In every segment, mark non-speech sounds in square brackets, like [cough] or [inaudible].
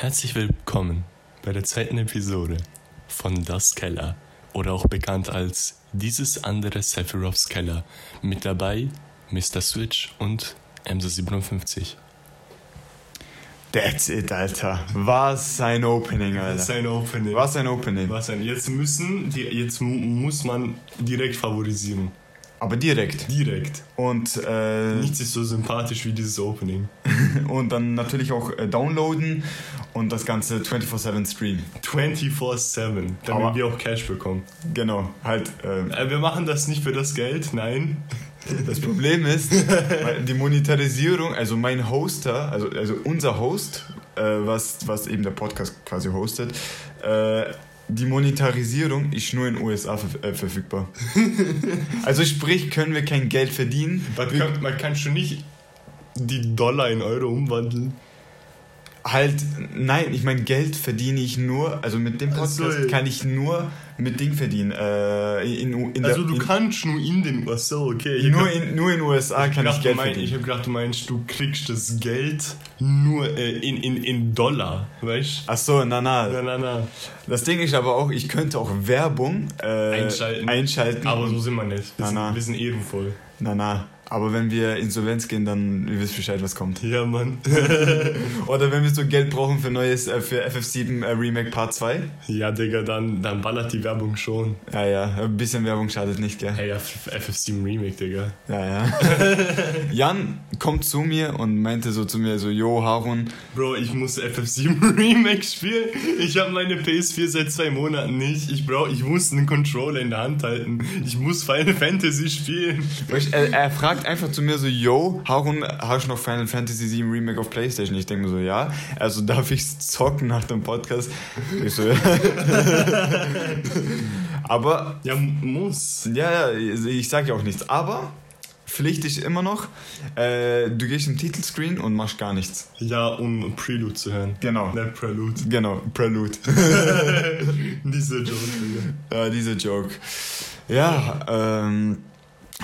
Herzlich willkommen bei der zweiten Episode von Das Keller oder auch bekannt als Dieses andere Sephiroths Keller. Mit dabei Mr. Switch und Emse57. That's it, Alter. Was ein Opening, Alter. Was ein Opening. Was ein Opening. Was ein. Jetzt müssen, die, jetzt mu- muss man direkt favorisieren. Aber direkt. Direkt. Und, äh, Nichts ist so sympathisch wie dieses Opening. [laughs] und dann natürlich auch äh, downloaden und das Ganze 24-7 streamen. 24-7, damit Aber- wir auch Cash bekommen. Genau, halt. Äh, Äh, wir machen das nicht für das Geld, nein. [laughs] das Problem ist, die Monetarisierung, also mein Hoster, also, also unser Host, äh, was, was eben der Podcast quasi hostet, äh, die Monetarisierung ist nur in den USA verf äh, verfügbar. [laughs] also sprich, können wir kein Geld verdienen. Man kann, man kann schon nicht die Dollar in Euro umwandeln. Halt, nein, ich meine, Geld verdiene ich nur, also mit dem so, Podcast ja. kann ich nur mit Ding verdienen. Äh, in, in, Also der, du in, kannst nur in den USA, okay. Ich nur, hab- in, nur in USA kann ich Geld du mein, ich verdienen. habe gedacht, du meinst, du kriegst das Geld nur äh, in, in, in Dollar, weißt Ach so, na du? Na, na. na, na. Das Ding ist aber auch, ich könnte auch Werbung äh, Einschalten. einschalten. Aber so sind wir nicht. Wir, Na, sind, na. wir sind ehrenvoll. Na na. Aber wenn wir Insolvenz gehen, dann ihr wisst Bescheid, was kommt. Ja, Mann. [laughs] Oder wenn wir so Geld brauchen für neues, äh, für FF7 äh, Remake Part 2. ja, Digga, dann, dann ballert die Werbung schon. Ja, ja, ein bisschen Werbung schadet nicht, gell? Hey, ja, FF7 Remake, Digga. Ja, ja. [laughs] Jan kommt zu mir und meinte so zu mir so, yo, Harun, Bro, ich muss FF7 [laughs] Remake spielen. Ich habe meine PS4 seit zwei Monaten nicht. Ich brauch, ich muss einen Controller in der Hand halten. Ich muss Final Fantasy spielen. Er, er fragt einfach zu mir so, yo, Harun, hast du noch Final Fantasy VII Remake auf Playstation? Ich denke mir so, ja. Also darf ich zocken nach dem Podcast? Ich so, ja. [laughs] Aber, Ja, muss. ja, ja, ich sage ja auch nichts. Aber, Pflicht ist immer noch, äh, du gehst im Titelscreen und machst gar nichts. Ja, um Prelude zu hören. Genau. Nicht Prelude. Genau, Prelude. [laughs] Diese Joke. Ja, dieser Joke. Ja, ähm,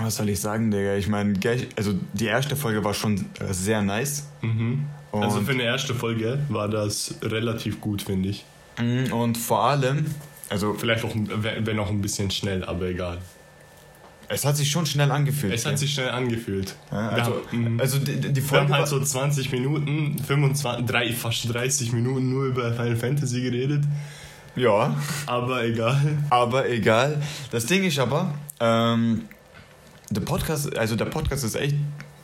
was soll ich sagen, Digga? Ich meine, also die erste Folge war schon äh, sehr nice. Mhm. Also für eine erste Folge war das relativ gut, finde ich. Mm, und vor allem, also Vielleicht auch, wenn auch ein bisschen schnell, aber egal. es hat sich schon schnell angefühlt. Es hat sich schnell angefühlt. ja, Wir also, haben- mhm. also die, die Wir Folge haben halt so 20 Minuten, 25, drei, fast 30 Minuten nur über Final Fantasy geredet. ja, Aber egal. aber egal. Das Ding ist aber, ähm, der Podcast, also der Podcast ist echt,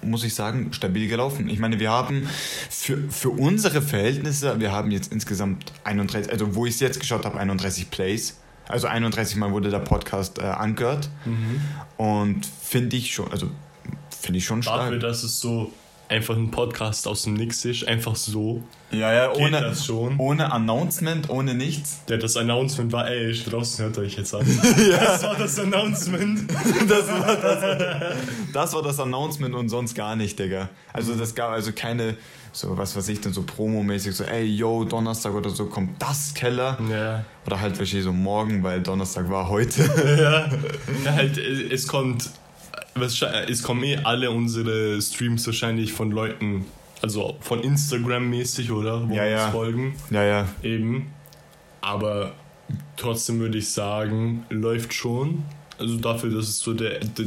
muss ich sagen, stabil gelaufen. Ich meine, wir haben für, für unsere Verhältnisse, wir haben jetzt insgesamt 31, also wo ich es jetzt geschaut habe, 31 Plays. Also 31 Mal wurde der Podcast äh, angehört. Und finde ich schon, also finde ich schon Dafür, stark. dass es so einfach ein Podcast aus dem Nix ist, einfach so. Ja, ja, Geht ohne, das schon? ohne Announcement, ohne nichts. Ja, das Announcement war, ey, ich draußen hört euch jetzt an. [laughs] Das war das Announcement. [laughs] Das war das, das war das Announcement und sonst gar nicht, Digga. Also das gab also keine, so was weiß ich denn, so promomäßig, so ey, yo, Donnerstag oder so kommt das Keller. Ja. Oder halt welche so morgen, weil Donnerstag war heute. ja. [laughs] ja halt, es kommt, es kommen eh alle unsere Streams wahrscheinlich von Leuten, also von Instagram mäßig, oder? Wo Ja, wir ja. uns folgen. ja, ja. Eben. Aber trotzdem würde ich sagen, läuft schon. Also dafür, dass es so der, der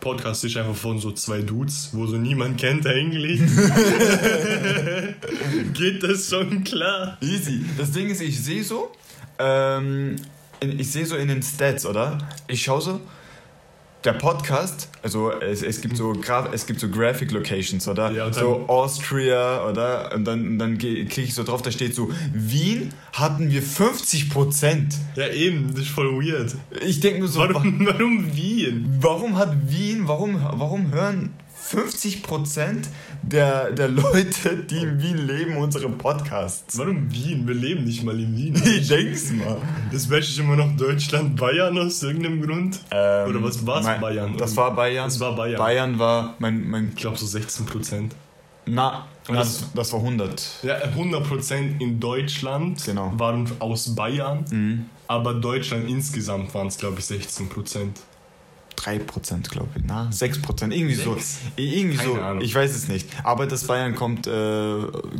Podcast ist einfach von so zwei Dudes, wo so niemand kennt eigentlich. [laughs] [laughs] Geht das schon klar? Easy. Das Ding ist, ich sehe so, ähm, ich sehe so in den Stats, oder? Ich schaue so, der Podcast, also es, es gibt so Gra es gibt so Graphic Locations, oder? Ja, so Austria, oder? Und dann, und dann klicke ich so drauf, da steht so, Wien hatten wir 50 Prozent. Ja, eben, das ist voll weird. Ich denke nur so, wa- Warum, [laughs] warum Wien? warum hat Wien, warum, warum hören 50 Prozent der, der Leute, die in Wien leben, unsere Podcasts? Warum Wien? Wir leben nicht mal in Wien. Ich denk's mal. Das wäsche ich immer noch Deutschland, Bayern aus irgendeinem Grund. Ähm, Oder was war's, mein- Bayern? Das war Bayern. Das war Bayern. Bayern war mein, mein Ich glaube so 16 Prozent. na, na das- das, war 100. Ja, 100% in Deutschland Genau. waren aus Bayern, aber Deutschland insgesamt waren es, glaube ich, 16%. 3%, glaube ich. Na, 6%. Irgendwie so. Sechs? Irgendwie Keine so. Ahnung. Ich weiß es nicht. Aber das Bayern kommt, äh,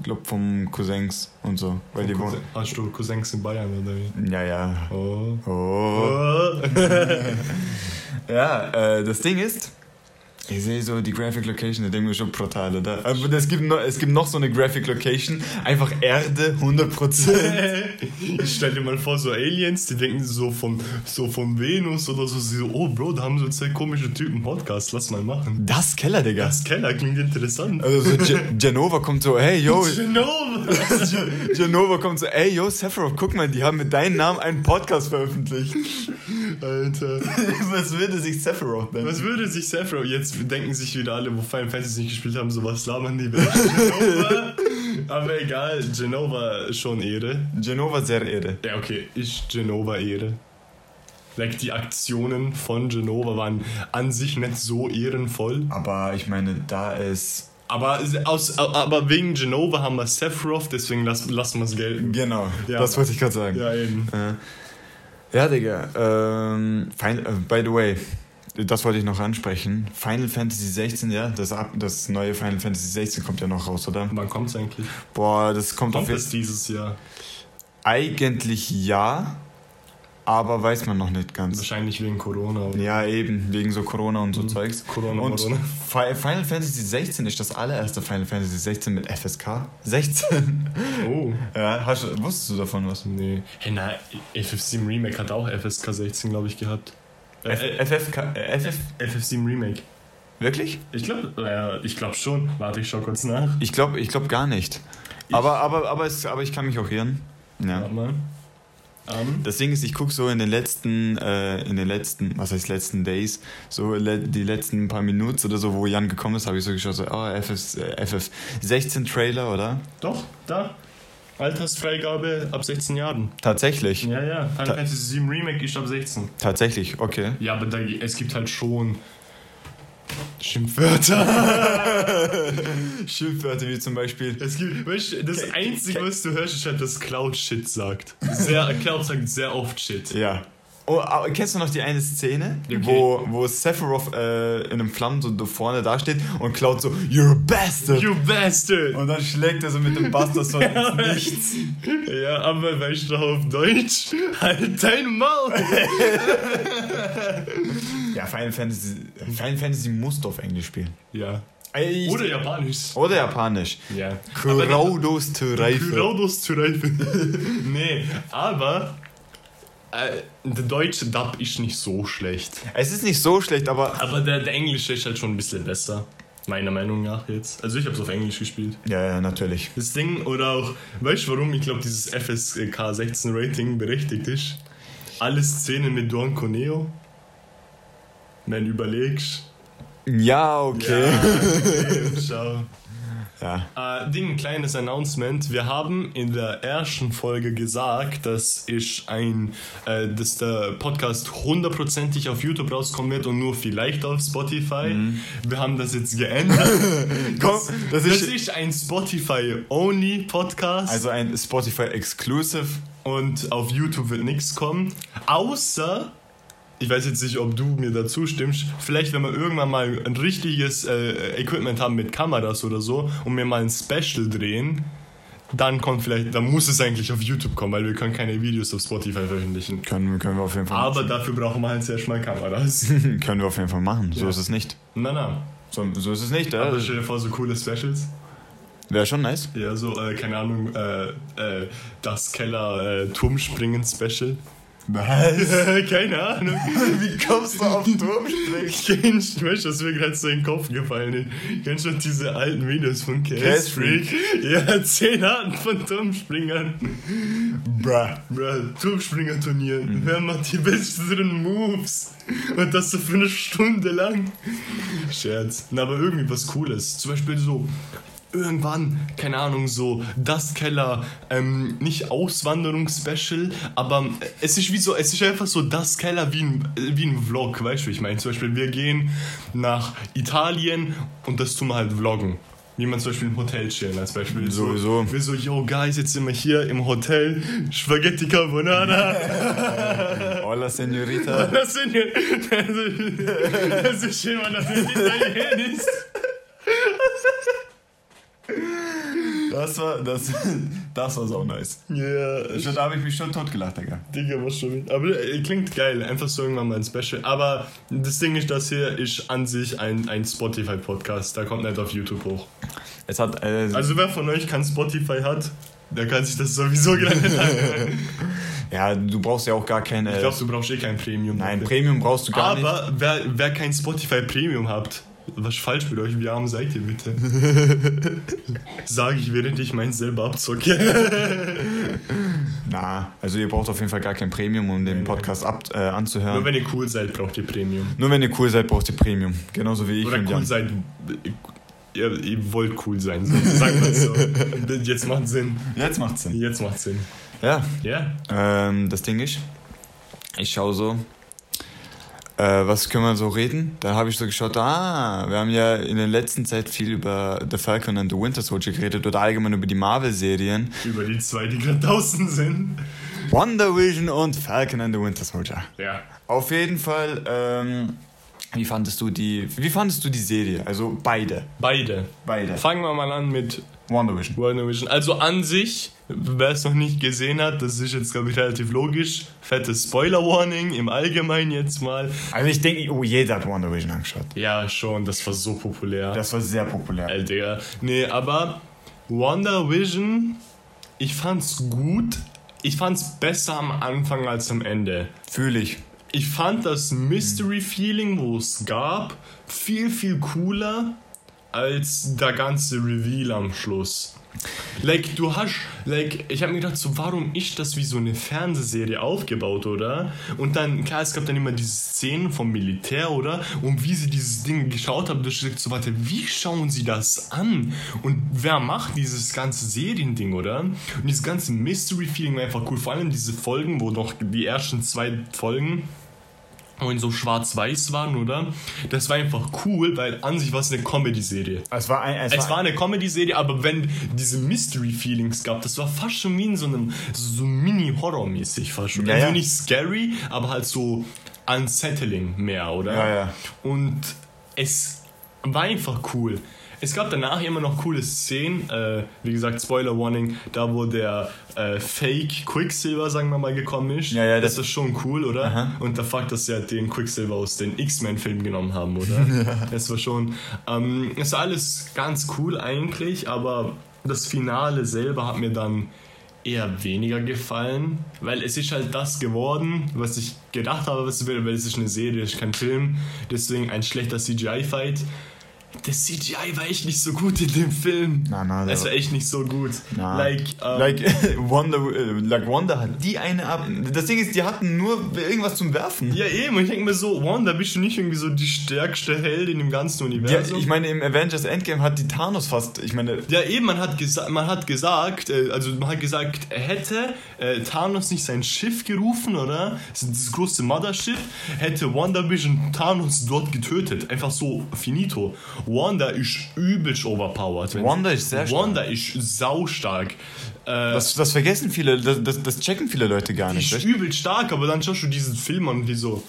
glaube vom Cousins und so. Weil die wohnen. Hast du Cousins in Bayern oder wie? Ja, ja. Oh. Oh. Oh. [laughs] Ja, äh, das Ding ist, ich sehe so die Graphic Location, da denke ich schon brutal, oder? Aber es gibt, noch, es gibt noch so eine Graphic Location, einfach Erde, 100%. Ich stell dir mal vor, so Aliens, die denken so von, so von Venus oder so, so, oh Bro, da haben so zwei komische Typen Podcast, lass mal machen. Das Keller, Digga. Das Keller klingt interessant. Also so Ge Genova kommt so, hey, yo. [laughs] Genova! Genova kommt so, ey, yo, Sephiroth, guck mal, die haben mit deinem Namen einen Podcast veröffentlicht. Alter. [laughs] Was würde sich Sephiroth nennen? Was würde sich Sephiroth, jetzt denken sich wieder alle, wo Final Fantasy nicht gespielt haben, so was labern die Welt. Genova. Aber egal, Genova schon Ehre. Genova sehr Erde. Ja, okay, ist Genova Ehre. Like, die Aktionen von Genova waren an sich nicht so ehrenvoll. Aber ich meine, da ist... Aber, aus, aber wegen Genova haben wir Sephiroth, deswegen lassen, lassen wir es gelten. Genau, Ja. das wollte ich gerade sagen. Ja, eben. Äh, ja, Digga. Ähm, Final, äh, by the way, das wollte ich noch ansprechen. Final Fantasy 16, ja, das, ab, das neue Final Fantasy 16 kommt ja noch raus, oder? Wann kommt es eigentlich? Boah, das kommt, Kommt auf es dieses Jahr? Eigentlich ja, aber weiß man noch nicht ganz. Wahrscheinlich wegen Corona. Oder? Ja, eben, wegen so Corona und so Zeugs. Corona, und Corona. Fi- Final Fantasy 16 ist das allererste Final Fantasy 16 mit FSK. 16. Oh. [laughs] ja, hast, du- wusstest du davon was? Nee. Hey, na, FF7 Remake hat auch FSK 16, glaube ich, gehabt. Äh, äh, FFK, äh, FF, FF7 Remake. wirklich? Ich glaube, ja, ich glaube schon. Warte, ich schau kurz nach. Ich glaube ich glaub gar nicht. Aber, aber, aber, es, aber ich kann mich auch irren. Ja. Warte mal. Ähm, Das Ding ist, ich gucke so in den letzten, äh, in den letzten, was heißt letzten Days, so le die letzten paar Minuten oder so, wo Jan gekommen ist, habe ich so geschaut, so, oh, FF, äh, FF16 Trailer, oder? doch, da. Altersfreigabe ab 16 Jahren. Tatsächlich. Ja, ja. Final Ta- Fantasy 7 Remake ist ab 16. Tatsächlich, okay. Ja, aber da, es gibt halt schon Schimpfwörter. [laughs] [laughs] Schimpfwörter wie zum Beispiel. Es gibt, weißt, das Einzige, was du hörst, ist halt, dass Cloud Shit sagt. Sehr, Cloud sagt sehr oft Shit. Ja. Oh, aber kennst du noch die eine Szene, Okay. wo, wo Sephiroth äh, in einem Flammen so da vorne dasteht und Cloud so, You're a bastard! You bastard! und dann schlägt er so mit dem Buster so [laughs] ins Nichts. Ja, aber weißt du auf Deutsch? Halt dein Maul! [laughs] Ja, Final Fantasy, Final Fantasy musst du auf Englisch spielen. Ja. Ey, Oder Japanisch. Oder Japanisch. Ja. Kuraudos zu Reife. Kuraudos zu Reife. [laughs] nee, aber äh, der deutsche Dub ist nicht so schlecht. Es ist nicht so schlecht, aber. Aber der, der englische ist halt schon ein bisschen besser. Meiner Meinung nach jetzt. Also ich habe es auf Englisch gespielt. Ja, ja, natürlich. Das Ding, oder auch, weißt du warum ich glaube, dieses FSK 16 Rating berechtigt ist? Alle Szenen mit Don Coneo. Wenn überlegst. Ja, okay. Ja, [laughs] schau. Ja. Äh, Ding, kleines Announcement. Wir haben in der ersten Folge gesagt, dass ich ein, äh, dass der Podcast hundertprozentig auf YouTube rauskommen wird und nur vielleicht auf Spotify. Wir haben das jetzt geändert. [laughs] Komm, das Das ist. ist ein Spotify-Only-Podcast Also ein Spotify Exclusive. und auf YouTube wird nichts kommen. Außer, ich weiß jetzt nicht, ob du mir dazu stimmst, vielleicht wenn wir irgendwann mal ein richtiges äh, Equipment haben mit Kameras oder so und wir mal ein Special drehen, dann kommt vielleicht, dann muss es eigentlich auf YouTube kommen, weil wir können keine Videos auf Spotify veröffentlichen. Können, können wir auf jeden Fall Aber dafür brauchen wir halt zuerst mal Kameras. [laughs] können wir auf jeden Fall machen. So Ja. ist es nicht. na na. So, so ist es nicht, ja. Aber stell dir vor, so coole Specials. Wäre schon nice. Ja, so, äh, keine Ahnung, äh, äh, das Keller äh, Turmspringen-Special. Was? [laughs] keine Ahnung. Wie kommst du auf Turmspringen? Kennst du, was mir gerade so in den Kopf gefallen ist? Kennst du diese alten Videos von Case Freak? Ja, zehn Arten von Turmspringern. Bruh. Bruh, Turmspringer-Turnier. Wer macht die besten Moves? Und das so für eine Stunde lang. Scherz. Na, aber irgendwie was Cooles. Zum Beispiel so. Irgendwann, keine Ahnung, so das Keller, ähm, nicht Auswanderungsspecial, aber es ist wie so, es ist einfach so das Keller wie ein, wie ein Vlog, weißt du, ich meine? Zum Beispiel, wir gehen nach Italien und das tun wir halt vloggen. Wie man zum Beispiel im Hotel chillen als Beispiel. Sowieso. So, wir so, yo, guys, jetzt sind wir hier im Hotel. Spaghetti Carbonara. [laughs] Hola, Senorita. Das [laughs] sind ja. Das ist schön, man, dass es Italien Das war, das, [laughs] das war so nice. Ja, Schon, da habe ich mich schon totgelacht, Digga. Digga, was schon. Aber äh, klingt geil, einfach so irgendwann mal ein Special. Aber das Ding ist, das hier ist an sich ein, ein Spotify-Podcast. Da kommt nicht auf YouTube hoch. Es hat, äh, Also wer von euch kein Spotify hat, der kann sich das sowieso [laughs] haben. ja, du brauchst ja auch gar kein, Ich äh, glaube, du brauchst eh kein Premium. nein, Premium brauchst du gar nicht. Aber wer, wer kein Spotify Premium habt, was ist falsch mit euch? Wie arm seid ihr bitte? [laughs] Sage ich, während ich meins selber abzocke. Na, also ihr braucht auf jeden Fall gar kein Premium, um den Podcast ab, äh, anzuhören. Nur wenn ihr cool seid, braucht ihr Premium. Nur wenn ihr cool seid, braucht ihr Premium. Genauso wie ich Oder und cool Jan. seid. Ihr, ihr wollt cool sein, sagen wir so. Jetzt macht Sinn. Jetzt macht's Sinn. Jetzt macht Sinn. Ja, Ja? ähm, das Ding ist, ich schaue so, äh, was können wir so reden? Da habe ich so geschaut, ah, wir haben ja in der letzten Zeit viel über The Falcon and the Winter Soldier geredet oder allgemein über die Marvel-Serien. Über die zwei, die gerade draußen sind. Wonder Vision und Falcon and the Winter Soldier. Ja. Auf jeden Fall, ähm, wie fandest du die, wie fandest du die Serie? Also beide. Beide. Beide. Fangen wir mal an mit Wonder Vision. Wonder Vision. Also an sich, wer es noch nicht gesehen hat, das ist jetzt, glaube ich, relativ logisch. Fettes Spoiler-Warning im Allgemeinen jetzt mal. Also ich denke, oh, jeder hat Wonder Vision angeschaut. Ja, schon, das war so populär. Das war sehr populär. Alter. Nee, aber Wonder Vision, ich fand's gut. Ich fand's besser am Anfang als am Ende. Fühle ich. Ich fand das Mystery-Feeling, wo es gab, viel, viel cooler als der ganze Reveal am Schluss. Like, du hast, like, ich habe mir gedacht, so, warum ist das wie so eine Fernsehserie aufgebaut, oder? Und dann, klar, es gab dann immer diese Szenen vom Militär, oder? Und wie sie dieses Ding geschaut haben, hast gesagt, so, warte, wie schauen sie das an? Und wer macht dieses ganze Seriending, oder? Und dieses ganze Mystery-Feeling war einfach cool. Vor allem diese Folgen, wo noch die ersten zwei Folgen in so schwarz-weiß waren, oder? Das war einfach cool, weil an sich war es eine Comedy-Serie. Es war, ein, Es war eine Comedy-Serie, aber wenn diese Mystery-Feelings gab, das war fast schon wie in so einem so Mini-Horror-mäßig fast schon. Ja, also ja. nicht scary, aber halt so unsettling mehr, oder? Ja, ja. Und es war einfach cool. Es gab danach immer noch coole Szenen, äh, wie gesagt, Spoiler Warning, da wo der äh, Fake Quicksilver, sagen wir mal, gekommen ist. Ja, ja, das, das- ist schon cool, oder? Aha. Und der Fakt, dass sie halt den Quicksilver aus den X-Men-Filmen genommen haben, oder? [laughs] Das war schon. Ähm, es war alles ganz cool eigentlich, aber das Finale selber hat mir dann eher weniger gefallen, weil es ist halt das geworden, was ich gedacht habe, was es wäre, weil es ist eine Serie, es ist kein Film, deswegen ein schlechter CGI-Fight. Das CGI war echt nicht so gut in dem Film. Na, na, es der- war echt nicht so gut. Na. Like, ähm, Like [laughs] Wonder, äh, like Wonder hat die eine ab. Das Ding ist, die hatten nur irgendwas zum Werfen. ja eben, und ich denke mir so, Wanda, bist du nicht irgendwie so die stärkste Heldin im ganzen Ja, Universum? ich meine, im Avengers Endgame hat die Thanos fast. Ich meine, Ja, eben, man hat, gesa man hat gesagt, äh, also man hat gesagt, hätte äh, Thanos nicht sein Schiff gerufen, oder? Das, das große Mothership, hätte WandaVision Thanos dort getötet. Einfach so finito. Wanda ist übelst overpowered. Wanda ist sehr stark. Wanda ist saustark. Äh, das, das vergessen viele, das, das, das checken viele Leute gar die nicht. ist weißt? übelst stark, aber dann schaust du diesen Film an und die so,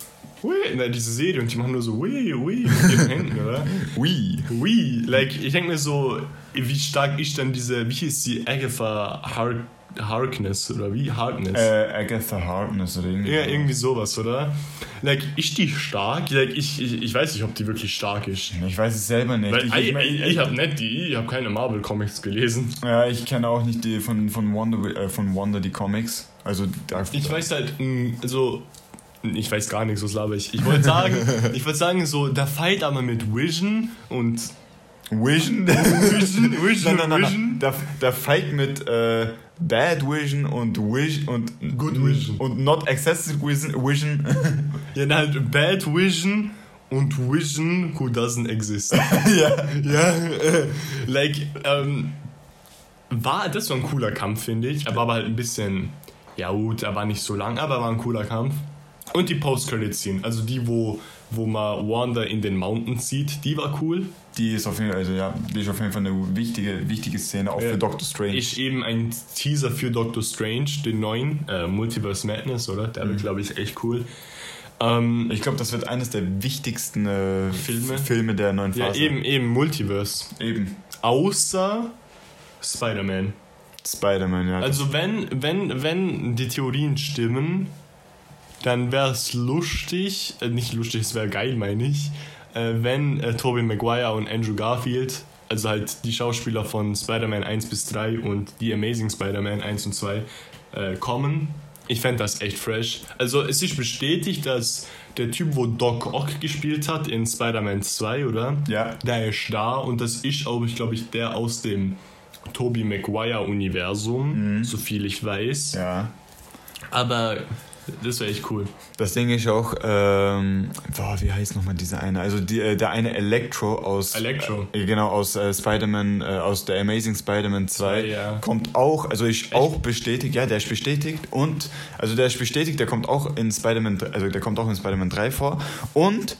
hui, na, diese Serie und die machen nur so, hui, hui, mit ihren [laughs] Händen, oder? Ui. Oui, like, ich denke mir so, wie stark ist denn diese, wie hieß die Agatha Har Harkness oder wie? Harkness. Äh, Agatha Harkness oder irgendwie. ja, irgendwie sowas, oder? Like, ist die stark? Like, ich, ich, ich weiß nicht, ob die wirklich stark ist. Ich weiß es selber nicht. Weil, ich, ich, ich, ich, ich habe nicht die, ich habe keine Marvel-Comics gelesen. ja, ich kenne auch nicht die von, von, Wonder, äh, von Wonder die Comics. Also, da, Ich weiß halt, also, ich weiß gar nichts, was laber ich. Ich wollte sagen, [laughs] ich wollte sagen, so, der Fight aber mit Vision und Vision? Vision, [laughs] Vision, nein, nein, nein, Vision. Der, der Fight mit äh, Bad Vision und Vision und Good Vision. und Not Excessive Vision. Vision. [laughs] Ja, dann halt Bad Vision und Vision who doesn't exist. [laughs] ja. ja, äh, like, ähm, war, das war ein cooler Kampf, finde ich. Er war aber halt ein bisschen, ja gut, er war nicht so lang, aber war ein cooler Kampf. Und die Post-Credit-Scene, also die, wo wo man Wanda in den Mountains sieht, die war cool. Die ist auf jeden Fall, also ja, die ist auf jeden Fall eine wichtige, wichtige Szene, auch Ja. für Doctor Strange. Ist eben ein Teaser für Doctor Strange, den neuen, äh, Multiverse Madness, oder? Der wird, glaube ich, echt cool. Ähm, ich glaube, das wird eines der wichtigsten äh, Filme? Filme der neuen ja, Phase. eben, eben Multiverse. Eben. Außer Spider-Man. Spider-Man, ja. Also wenn, wenn, wenn die Theorien stimmen, dann wäre es lustig, äh, nicht lustig, es wäre geil, meine ich, äh, wenn äh, Tobey Maguire und Andrew Garfield, also halt die Schauspieler von Spider-Man 1 bis 3 und die Amazing Spider-Man 1 und 2 äh, kommen. Ich fände das echt fresh. Also es ist bestätigt, dass der Typ, wo Doc Ock gespielt hat in Spider-Man 2, oder? Ja. Der ist da und das ist auch, ich glaube ich, der aus dem Tobey Maguire-Universum, so viel ich weiß. ja. Aber das wäre echt cool. Das Ding ist auch, ähm, boah, wie heißt nochmal dieser eine? Also die, äh, der eine Electro aus. Electro. Äh, genau, aus äh, Spider-Man, äh, aus der Amazing Spider-Man 2. Zwei, ja. Kommt auch, also ist auch bestätigt, ja, der ist bestätigt. Und, also der ist bestätigt, der kommt auch in Spider-Man, also der kommt auch in Spider-Man 3 vor. Und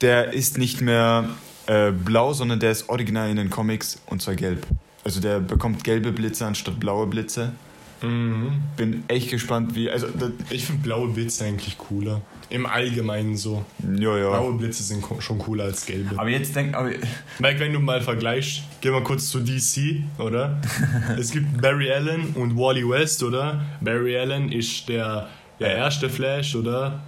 der ist nicht mehr äh, blau, sondern der ist original in den Comics und zwar gelb. Also der bekommt gelbe Blitze anstatt blaue Blitze. Bin echt gespannt, wie. Also, Ich finde blaue Blitze eigentlich cooler. Im Allgemeinen so. ja, ja. Blaue Blitze sind schon cooler als gelbe. Aber jetzt denk, aber, Mike, wenn du mal vergleichst, geh mal kurz zu DC, oder? [laughs] es gibt Barry Allen und Wally West, oder? Barry Allen ist der, der erste Flash, oder?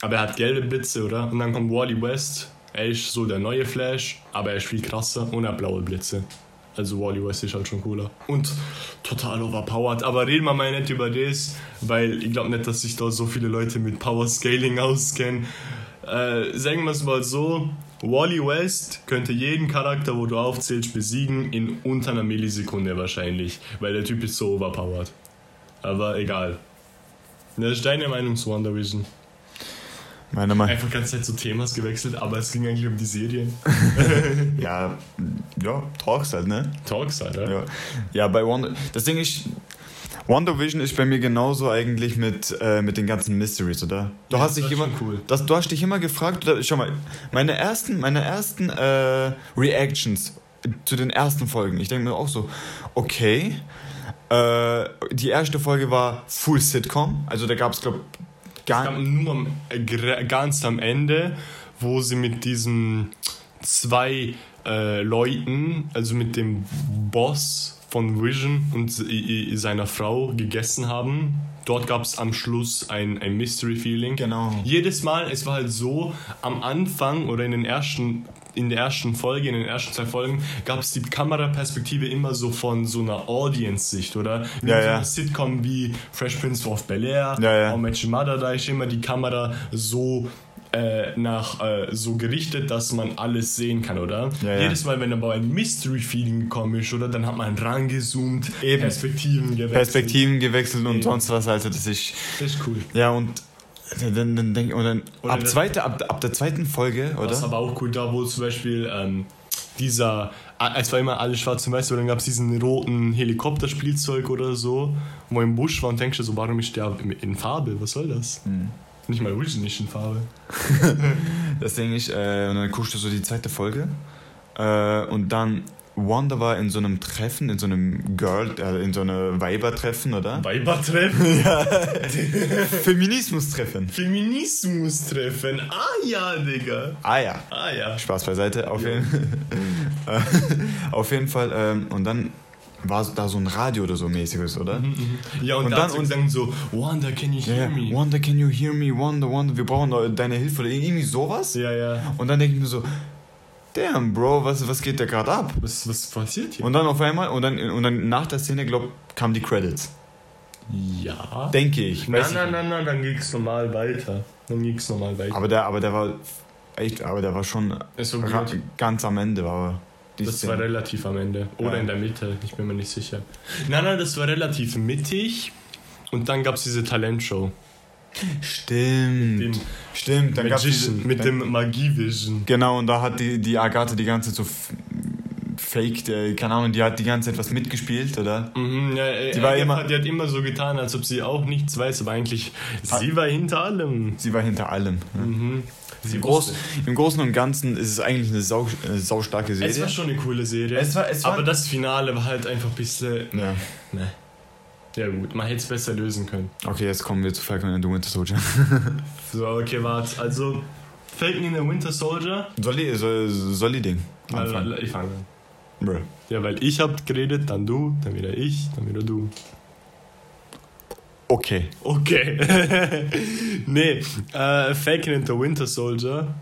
Aber er hat gelbe Blitze, oder? Und dann kommt Wally West, er ist so der neue Flash, aber er ist viel krasser und er hat blaue Blitze. Also Wally West ist halt schon cooler. Und total overpowered. Aber reden wir mal nicht über das, weil ich glaube nicht, dass sich da so viele Leute mit Power Scaling auskennen. Äh, sagen wir es mal so, Wally West könnte jeden Charakter, wo du aufzählst, besiegen in unter einer Millisekunde wahrscheinlich, weil der Typ ist so overpowered. Aber egal. Das ist deine Meinung zu WandaVision. Meiner Meinung Einfach ganz Zeit zu Themas gewechselt, aber es ging eigentlich um die Serien. [laughs] Ja, ja, Talks halt, ne? Talks, Alter. Ja, ja bei Wonder. Das Ding ist. Wonder Vision ist bei mir genauso eigentlich mit, äh, mit den ganzen Mysteries, oder? Du Ja, hast das dich immer, cool. das, du hast dich immer gefragt, oder, schau mal, meine ersten, meine ersten äh, Reactions zu den ersten Folgen, ich denke mir auch so, okay, äh, die erste Folge war Full Sitcom, also da gab es, glaube gar kam nur am, äh, ganz am Ende, wo sie mit diesen zwei äh, Leuten, also mit dem Boss von Vision und seiner Frau gegessen haben. Dort gab es am Schluss ein, ein Mystery-Feeling. Genau. Jedes Mal, es war halt so, am Anfang oder in den ersten in der ersten Folge, in den ersten zwei Folgen, gab es die Kameraperspektive immer so von so einer Audience-Sicht, oder? Wie Ja, so ja. einer Sitcom wie Fresh Prince of Bel-Air, Ja, ja. Met Your Mother, da ist immer die Kamera so äh, nach äh, so gerichtet, dass man alles sehen kann, oder? Ja, ja. Jedes Mal, wenn aber ein Mystery-Feeling gekommen ist, oder? Dann hat man rangezoomt, Eben. Perspektiven gewechselt. Perspektiven gewechselt und Eben. sonst was, also das ist. Das ist cool. Ja, und dann, dann denk, und dann Oder ab, zweite, ab, ab der zweiten Folge, Das ist oder? aber auch cool, da wo zum Beispiel ähm, dieser, es war immer alles schwarz und weiß, aber dann gab es diesen roten Helikopterspielzeug oder so, wo im Busch war und denkst du so, warum ist der in Farbe? Was soll das? Hm. Nicht mal Vision ist in Farbe. Das Ding ist, äh, und dann guckst du so die zweite Folge äh, und dann Wanda war in so einem Treffen, in so einem Girl, äh, in so einem Weibertreffen, oder? Weibertreffen, [laughs] Feminismus-Treffen. Feminismus-Treffen. Ah ja, Digga. Ah ja. Ah ja. Spaß beiseite, auf, jeden, [laughs] äh, auf jeden Fall. Ähm, und dann war da so ein Radio oder so mäßiges, oder? Ja, und, Und da dann- und- gesagt so, Wanda, can you hear ja. me? Wanda, can you hear me? Wanda, Wanda, wir brauchen deine Hilfe oder irgendwie sowas. Ja, ja. Und dann denke ich mir so, damn, Bro, was, was geht da gerade ab? Was, was passiert hier? Und dann auf einmal, und dann, und dann nach der Szene, glaub, kamen die Credits. ja. Denke ich. Nein, nein, nein, nein, dann ging's normal weiter. Dann ging's normal weiter. Aber der, aber der war echt, aber der war schon ganz am Ende war Das war relativ am Ende. Oder Ja. in der Mitte, ich bin mir nicht sicher. Nein, nein, das war relativ mittig. Und dann gab es diese Talentshow. Stimmt. Den Stimmt, dann Magician, diese, mit dann, dem Magie-Vision. Genau, und da hat die, die Agathe die ganze Zeit so f- Fake, der, keine Ahnung, die hat die ganze Zeit was mitgespielt, oder? Mhm, ja, äh, Die war immer- die hat immer so getan, als ob sie auch nichts weiß, aber eigentlich, sie war hinter allem. Sie war hinter allem. Ja. Mhm. Im, Groß. Im Großen und Ganzen ist es eigentlich eine sau, äh, saustarke Serie. Es war schon eine coole Serie. Es war- es war- aber das Finale war halt einfach ein bisschen. ja. Ne. Ja, gut, man hätte es besser lösen können. Okay, jetzt kommen wir zu Falcon and the Winter Soldier. [laughs] So, okay, warte. Also, Falcon in the Winter Soldier. soll ich, soll, soll ich Ding? anfangen? Äh, ich fange an. Bruh. Ja, weil ich hab geredet, dann du, dann wieder ich, dann wieder du. Okay. Okay. [laughs] nee, äh, Falcon and the Winter Soldier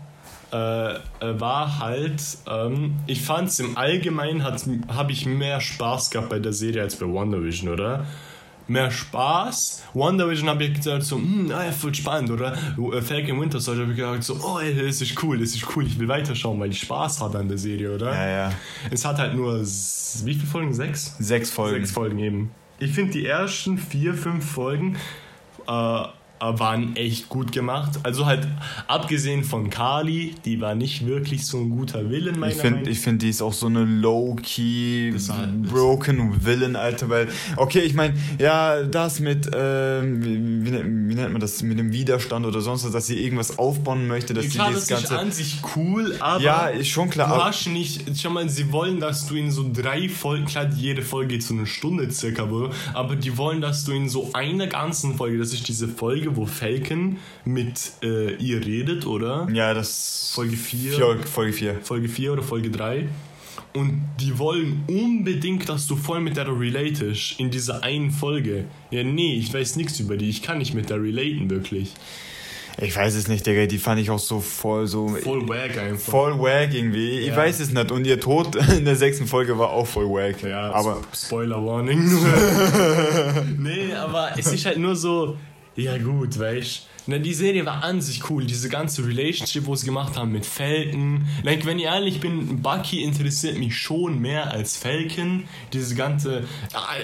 äh, äh, war halt, ähm, ich fand's im Allgemeinen habe ich mehr Spaß gehabt bei der Serie als bei WandaVision, oder? Mehr Spaß. WandaVision habe ich gesagt so, hm, ah, voll spannend, oder? Äh, Falcon Winter Soldier habe ich gesagt so, oh, ey, das ist cool, das ist cool, ich will weiterschauen, weil ich Spaß hatte an der Serie, oder? Ja, ja. Es hat halt nur, wie viele Folgen? Sechs? Sechs Folgen. Sechs Folgen eben. Ich finde die ersten vier, fünf Folgen äh, waren echt gut gemacht. Also halt abgesehen von Kali, die war nicht wirklich so ein guter Villain, meiner Ich Meinung finde, ich find, die ist auch so eine low-key, broken Villain, Alter, weil, okay, ich meine, ja, das mit, ähm, wie, wie, nennt- wie nennt man das, mit dem Widerstand oder sonst was, dass sie irgendwas aufbauen möchte, dass sie das das ist Ganze... an sich cool, aber Ja, ist schon klar, du hast nicht, schau mal, sie wollen, dass du in so drei Folgen, klar, jede Folge geht so eine Stunde circa, aber die wollen, dass du in so einer ganzen Folge, das ist diese Folge, wo Falcon mit äh, ihr redet, oder? Ja, das... Folge vier. Vier, Folge 4. Folge 4 oder Folge 3. Und die wollen unbedingt, dass du voll mit der relatest in dieser einen Folge. Ja, nee, ich weiß nichts über die. Ich kann nicht mit der relaten, wirklich. Ich weiß es nicht, Digga, die fand ich auch so voll, so... Voll wack einfach. Voll wack irgendwie. Ich Ja. weiß es nicht. Und ihr Tod [laughs] in der sechsten Folge war auch voll wack. Ja, aber Spoiler Warning. [laughs] nee, aber es ist halt nur so, ja gut, weißt du. Die Serie war an sich cool, diese ganze Relationship, wo sie gemacht haben mit Falcon. Like, wenn ich ehrlich bin, Bucky interessiert mich schon mehr als Falcon. Diese ganze,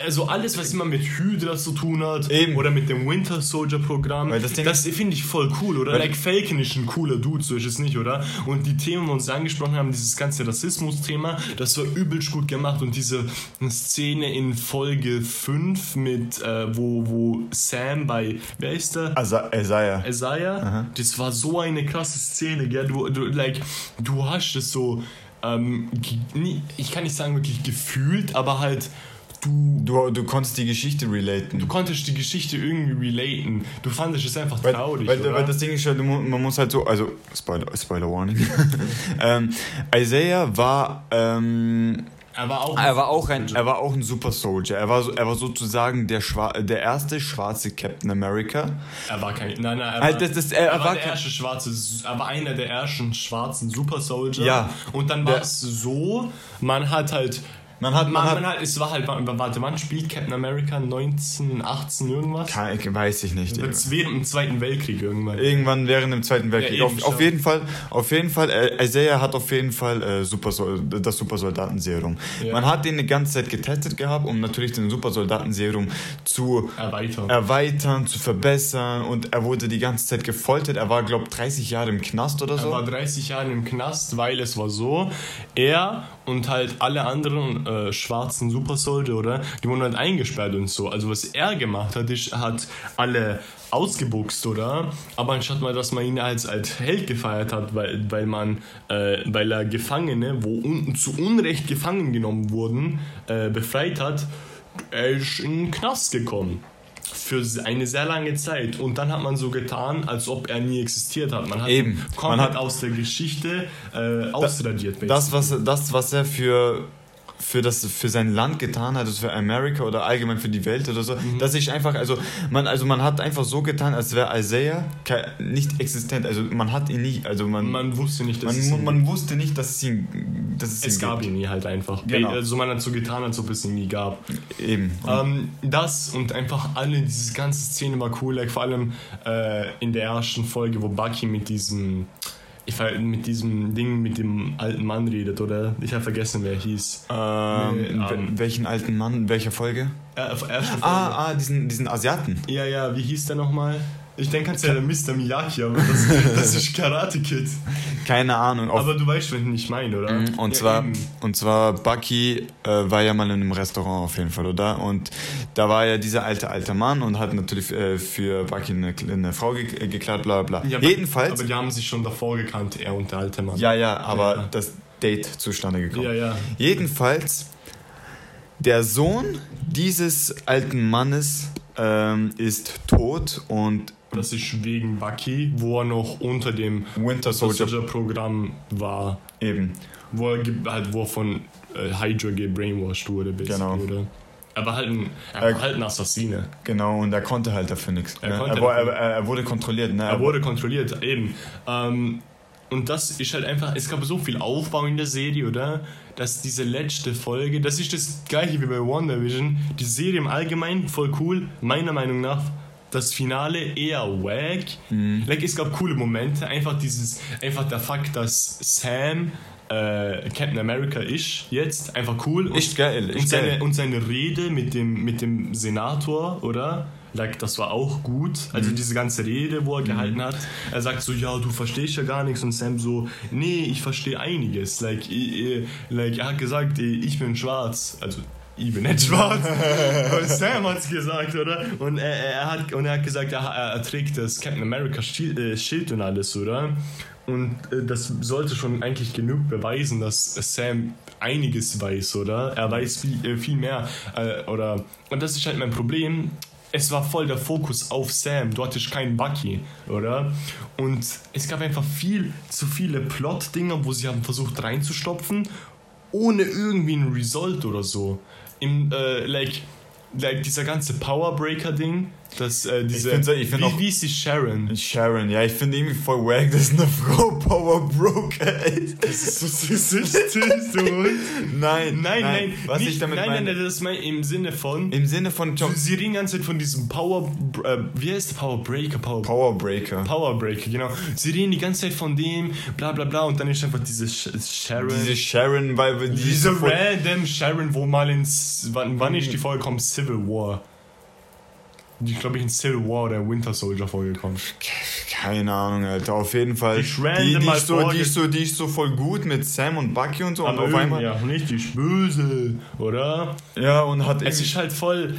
also alles, was immer mit Hydra zu tun hat Eben. oder mit dem Winter Soldier Programm, Weil das das finde ich voll cool, oder? Like, Falcon ist ein cooler Dude, so ist es nicht, oder? Und die Themen, die wir uns angesprochen haben, dieses ganze Rassismus-Thema, das war übelst gut gemacht. Und diese Szene in Folge 5 mit, äh, wo, wo Sam bei, wer ist der? Isaiah. Isaiah, das war so eine krasse Szene, gell? Du, du, like, du hast es so, ähm, ich kann nicht sagen wirklich gefühlt, aber halt, du, Du, du konntest die Geschichte relaten. du konntest die Geschichte irgendwie relaten. Du fandest es einfach Weil, traurig, weil, weil das Ding ist halt, man muss halt so, also Spoiler, Spoiler Warning. [laughs] ähm, Isaiah war, ähm, er war auch, er war auch ein, er war auch ein Super Soldier. Er war, er war sozusagen der, Schwa der erste schwarze Captain America. Er war kein. Nein, nein, er Halt, war, das- das- er er war war der erste schwarze. Er war einer der ersten schwarzen Super Soldier. Ja. Und dann war es so, man hat halt. Man hat- man man, hat- hat, es war halt, warte, wann spielt Captain America? 1918 irgendwas? Kein, weiß ich nicht. Jetzt während dem Zweiten Weltkrieg irgendwann. Irgendwann während dem Zweiten Weltkrieg. Ja, auf, auf jeden Fall, auf jeden Fall, äh, Isaiah hat auf jeden Fall äh, Supersol das Supersoldatenserum. Ja. Man hat den eine ganze Zeit getestet gehabt, um natürlich den Supersoldatenserum zu Erweitern. erweitern, zu verbessern und er wurde die ganze Zeit gefoltert. Er war, glaube 30 Jahre im Knast oder Er so. war 30 Jahre im Knast, weil es war so, er und halt alle anderen äh, schwarzen Super Soldier, oder? Die wurden halt eingesperrt und so. Also was er gemacht hat, ist, hat alle ausgebuchst, oder? Aber anstatt mal, dass man ihn als, als Held gefeiert hat, weil, weil man, äh, weil er Gefangene, wo un, zu Unrecht gefangen genommen wurden, äh, befreit hat, er ist in den Knast gekommen für eine sehr lange Zeit und dann hat man so getan, als ob er nie existiert hat. Man hat Eben. ihn Man komplett hat- aus der Geschichte äh, ausradiert. Das, was, das, was er für, für, das, für sein Land getan hat, also für Amerika oder allgemein für die Welt oder so, Mhm. dass ich einfach, also man, also man hat einfach so getan, als wäre Isaiah nicht existent. Also man hat ihn nie, also man, man, man wusste nicht, dass es, man, ihn, wusste nicht, dass es ihn, dass es, es ihn gab gibt. ihn nie halt einfach. Genau. Also man hat so getan, als ob es ihn nie gab. Eben. Ähm, das und einfach alle, diese ganze Szene war cool, like, vor allem äh, in der ersten Folge, wo Bucky mit diesem ich war mit diesem Ding mit dem alten Mann redet, oder? Ich habe vergessen, wer er hieß. ähm, nee, ähm, welchen alten Mann, in welcher Folge? Äh, erste Folge. Ah, ah, diesen, diesen Asiaten. Ja, ja, wie hieß der nochmal? Ich denke, kannst ja der Mr. Miyagi, aber das, [laughs] das ist Karate Kid. Keine Ahnung. aber du weißt, was ich meine, oder? Mhm, und, ja, zwar, eben. und zwar, Bucky äh, war ja mal in einem Restaurant auf jeden Fall, oder? Und da war ja dieser alte, alte Mann und hat natürlich äh, für Bucky eine, eine Frau ge geklaut, bla bla. Ja, Jedenfalls. Aber die haben sich schon davor gekannt, er und der alte Mann. ja, ja, aber Ja. das Date zustande gekommen. Ja, ja. Jedenfalls, der Sohn dieses alten Mannes ähm, ist tot und Das ist wegen Bucky, wo er noch unter dem Winter Soldier Soldier-Programm war. eben. Wo er, halt, wo er von äh, Hydra gebrainwashed wurde, Genau. oder? Er war halt ein, er war halt ein Assassine. Genau, und er konnte halt dafür nichts. Er ne? er, er, er wurde kontrolliert. Ne? Er wurde kontrolliert, eben. Ähm, und das ist halt einfach, es gab so viel Aufbau in der Serie, oder? Dass diese letzte Folge, das ist das gleiche wie bei WandaVision. Die Serie im Allgemeinen voll cool, meiner Meinung nach. Das Finale eher wack. Mhm. Like, es gab coole Momente, einfach dieses, einfach der Fakt, dass Sam äh, Captain America ist jetzt einfach cool. Und, Ist geil, ist und, seine, geil. und seine Rede mit dem, mit dem Senator, oder? Like, das war auch gut. Also Mhm. diese ganze Rede, wo er gehalten hat. Er sagt so, ja, du verstehst ja gar nichts. Und Sam so, nee, ich verstehe einiges. Like, ich, ich- like, er hat gesagt, ich bin schwarz. Also, ich bin nicht schwarz. und Sam hat's gesagt, oder? Und er, er, hat, und er hat gesagt, er, er trägt das Captain America Schild, äh, Schild und alles, oder? Und äh, das sollte schon eigentlich genug beweisen, dass Sam einiges weiß, oder? Er weiß viel, äh, viel mehr. Äh, oder und das ist halt mein Problem. Es war voll der Fokus auf Sam. Du hattest keinen Bucky, oder? Und es gab einfach viel zu viele Plot-Dinger, wo sie haben versucht reinzustopfen, ohne irgendwie ein Result oder so. Im, äh, like, like dieser ganze Powerbreaker-Ding, das, äh, diese, ich find wie, auch- wie ist die Sharon? Sharon, ja, ich finde irgendwie voll wack, dass eine Frau Power Broker ist. Das ist so sexistisch, [laughs] du Hund. Nein, Nein, nein, Was nicht, ich damit nein, meine. nein, nein, das ist mein, im Sinne von. Im Sinne von John Sie reden die ganze Zeit von diesem Power. Äh, wie heißt Power Breaker? Power, Power Breaker. Power Breaker, genau. Sie reden die ganze Zeit von dem, bla bla bla, und dann ist einfach diese Sh Sharon. Diese Sharon, weil diese so voll- random Sharon, wo mal ins. Wann, wann ist die Folge gekommen? Civil War. Die, glaube ich, in Civil War oder Winter Soldier vorgekommen. Keine Ahnung, Alter. Auf jeden Fall. Die Die, die, ist so, die, ist so, die ist so voll gut mit Sam und Bucky und so. Aber und auf einmal. ja, richtig böse, oder? Ja, und hat Es ist halt voll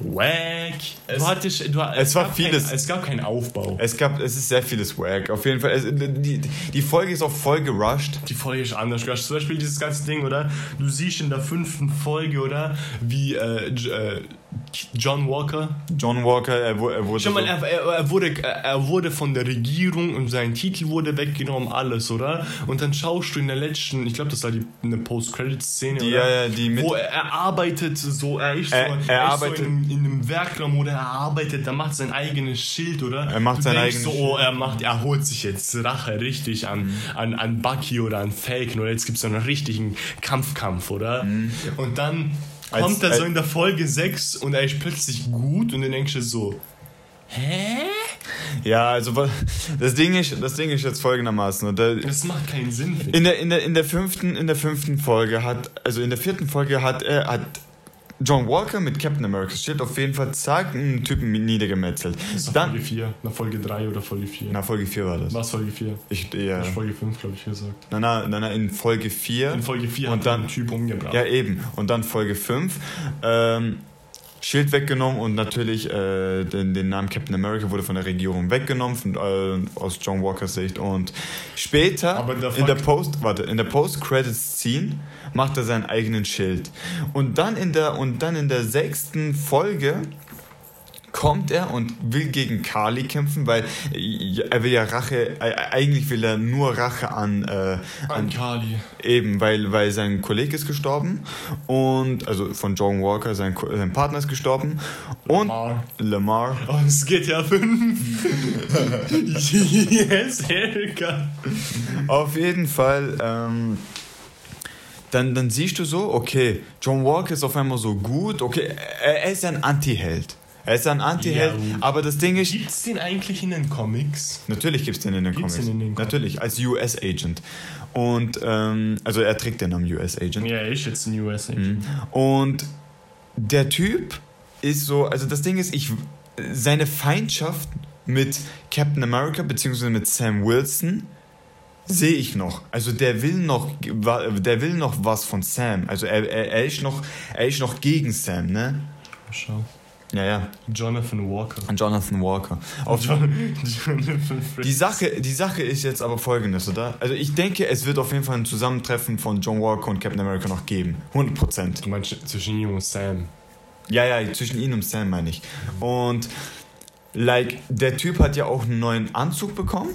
wack. Es- du hattest, du, es war gab vieles. Kein, es gab keinen Aufbau. Es gab, es ist sehr vieles Wack. Auf jeden Fall. Es, die, die Folge ist auch voll gerusht. Die Folge ist anders. Zum Beispiel dieses ganze Ding, oder? Du siehst in der fünften Folge, oder? Wie äh, äh, John Walker. John Walker, er, er wurde. Schau mal, er, er, wurde, er wurde von der Regierung und sein Titel wurde weggenommen, alles, oder? Und dann schaust du in der letzten, ich glaube, das war die, eine Post-Credit-Szene, oder? ja, ja, die mit. wo er, arbeitet so, er ist Er- so, er arbeitet- so in, in einem Werkraum oder er arbeitet, er macht sein eigenes Schild, oder? Er macht du sein eigenes so, oh, er macht, er holt sich jetzt Rache richtig an, Mhm. an, an Bucky oder an Falcon oder jetzt gibt es so einen richtigen Kampfkampf, oder? Und dann Mhm. Kommt er so in der Folge 6 und er ist plötzlich gut und dann denkst du so, hä? Ja, also das Ding ist, das Ding ist jetzt folgendermaßen. Und da, Das macht keinen Sinn. in der, in der, in der fünften, in der fünften Folge hat, also in der vierten Folge hat er, hat John Walker mit Captain America's Schild auf jeden Fall zack einen Typen niedergemetzelt. Das ist nach Dann, Folge 4, nach Folge 3 oder Folge 4. na, Folge 4 war das. Was Folge 4? Ich, ja. Ist Folge 5, glaube ich, gesagt. Na, na, na, na, in Folge 4. In Folge 4 Und hat dann- Typ umgebracht. Ja, eben. Und dann Folge 5. Ähm, Schild weggenommen und natürlich äh, den, den Namen Captain America wurde von der Regierung weggenommen, von, äh, aus John Walkers Sicht. Und später der in der Post, warte, in der Post-Credits-Scene macht er seinen eigenen Schild. Und dann in der, und dann in der sechsten Folge kommt er und will gegen Kali kämpfen, weil äh, er will ja Rache, äh, eigentlich will er nur Rache an, äh, An Kali. Eben, weil, weil sein Kollege ist gestorben und, also von John Walker, sein, sein Partner ist gestorben und Lamar. Lamar. Oh, es geht ja 5. [laughs] yes, Erika. Auf jeden Fall, ähm, dann, dann siehst du so, okay, John Walker ist auf einmal so gut, okay, er, er ist ein Anti-Held. Er ist ein Anti-Held, Ja, aber das Ding ist, Gibt's den eigentlich in den Comics? Natürlich gibt es den in den Gibt's Comics. den in den Comics? Natürlich, als US-Agent. Und, ähm, also er trägt den Namen US-Agent. Ja, er ist jetzt ein US Agent. Und der Typ ist so, also das Ding ist, ich, seine Feindschaft mit Captain America beziehungsweise mit Sam Wilson sehe ich noch. Also der will noch, der will noch was von Sam. Also er, er, er ist noch, er ist noch gegen Sam, ne? Schau. Ja, ja. Jonathan Walker. Jonathan Walker. Auf Jonathan die Sache, die Sache ist jetzt aber folgendes, oder? Also ich denke, es wird auf jeden Fall ein Zusammentreffen von John Walker und Captain America noch geben. 100 Prozent. Du meinst zwischen ihm und Sam? Ja, ja, zwischen ihm und Sam meine ich. Und like, der Typ hat ja auch einen neuen Anzug bekommen.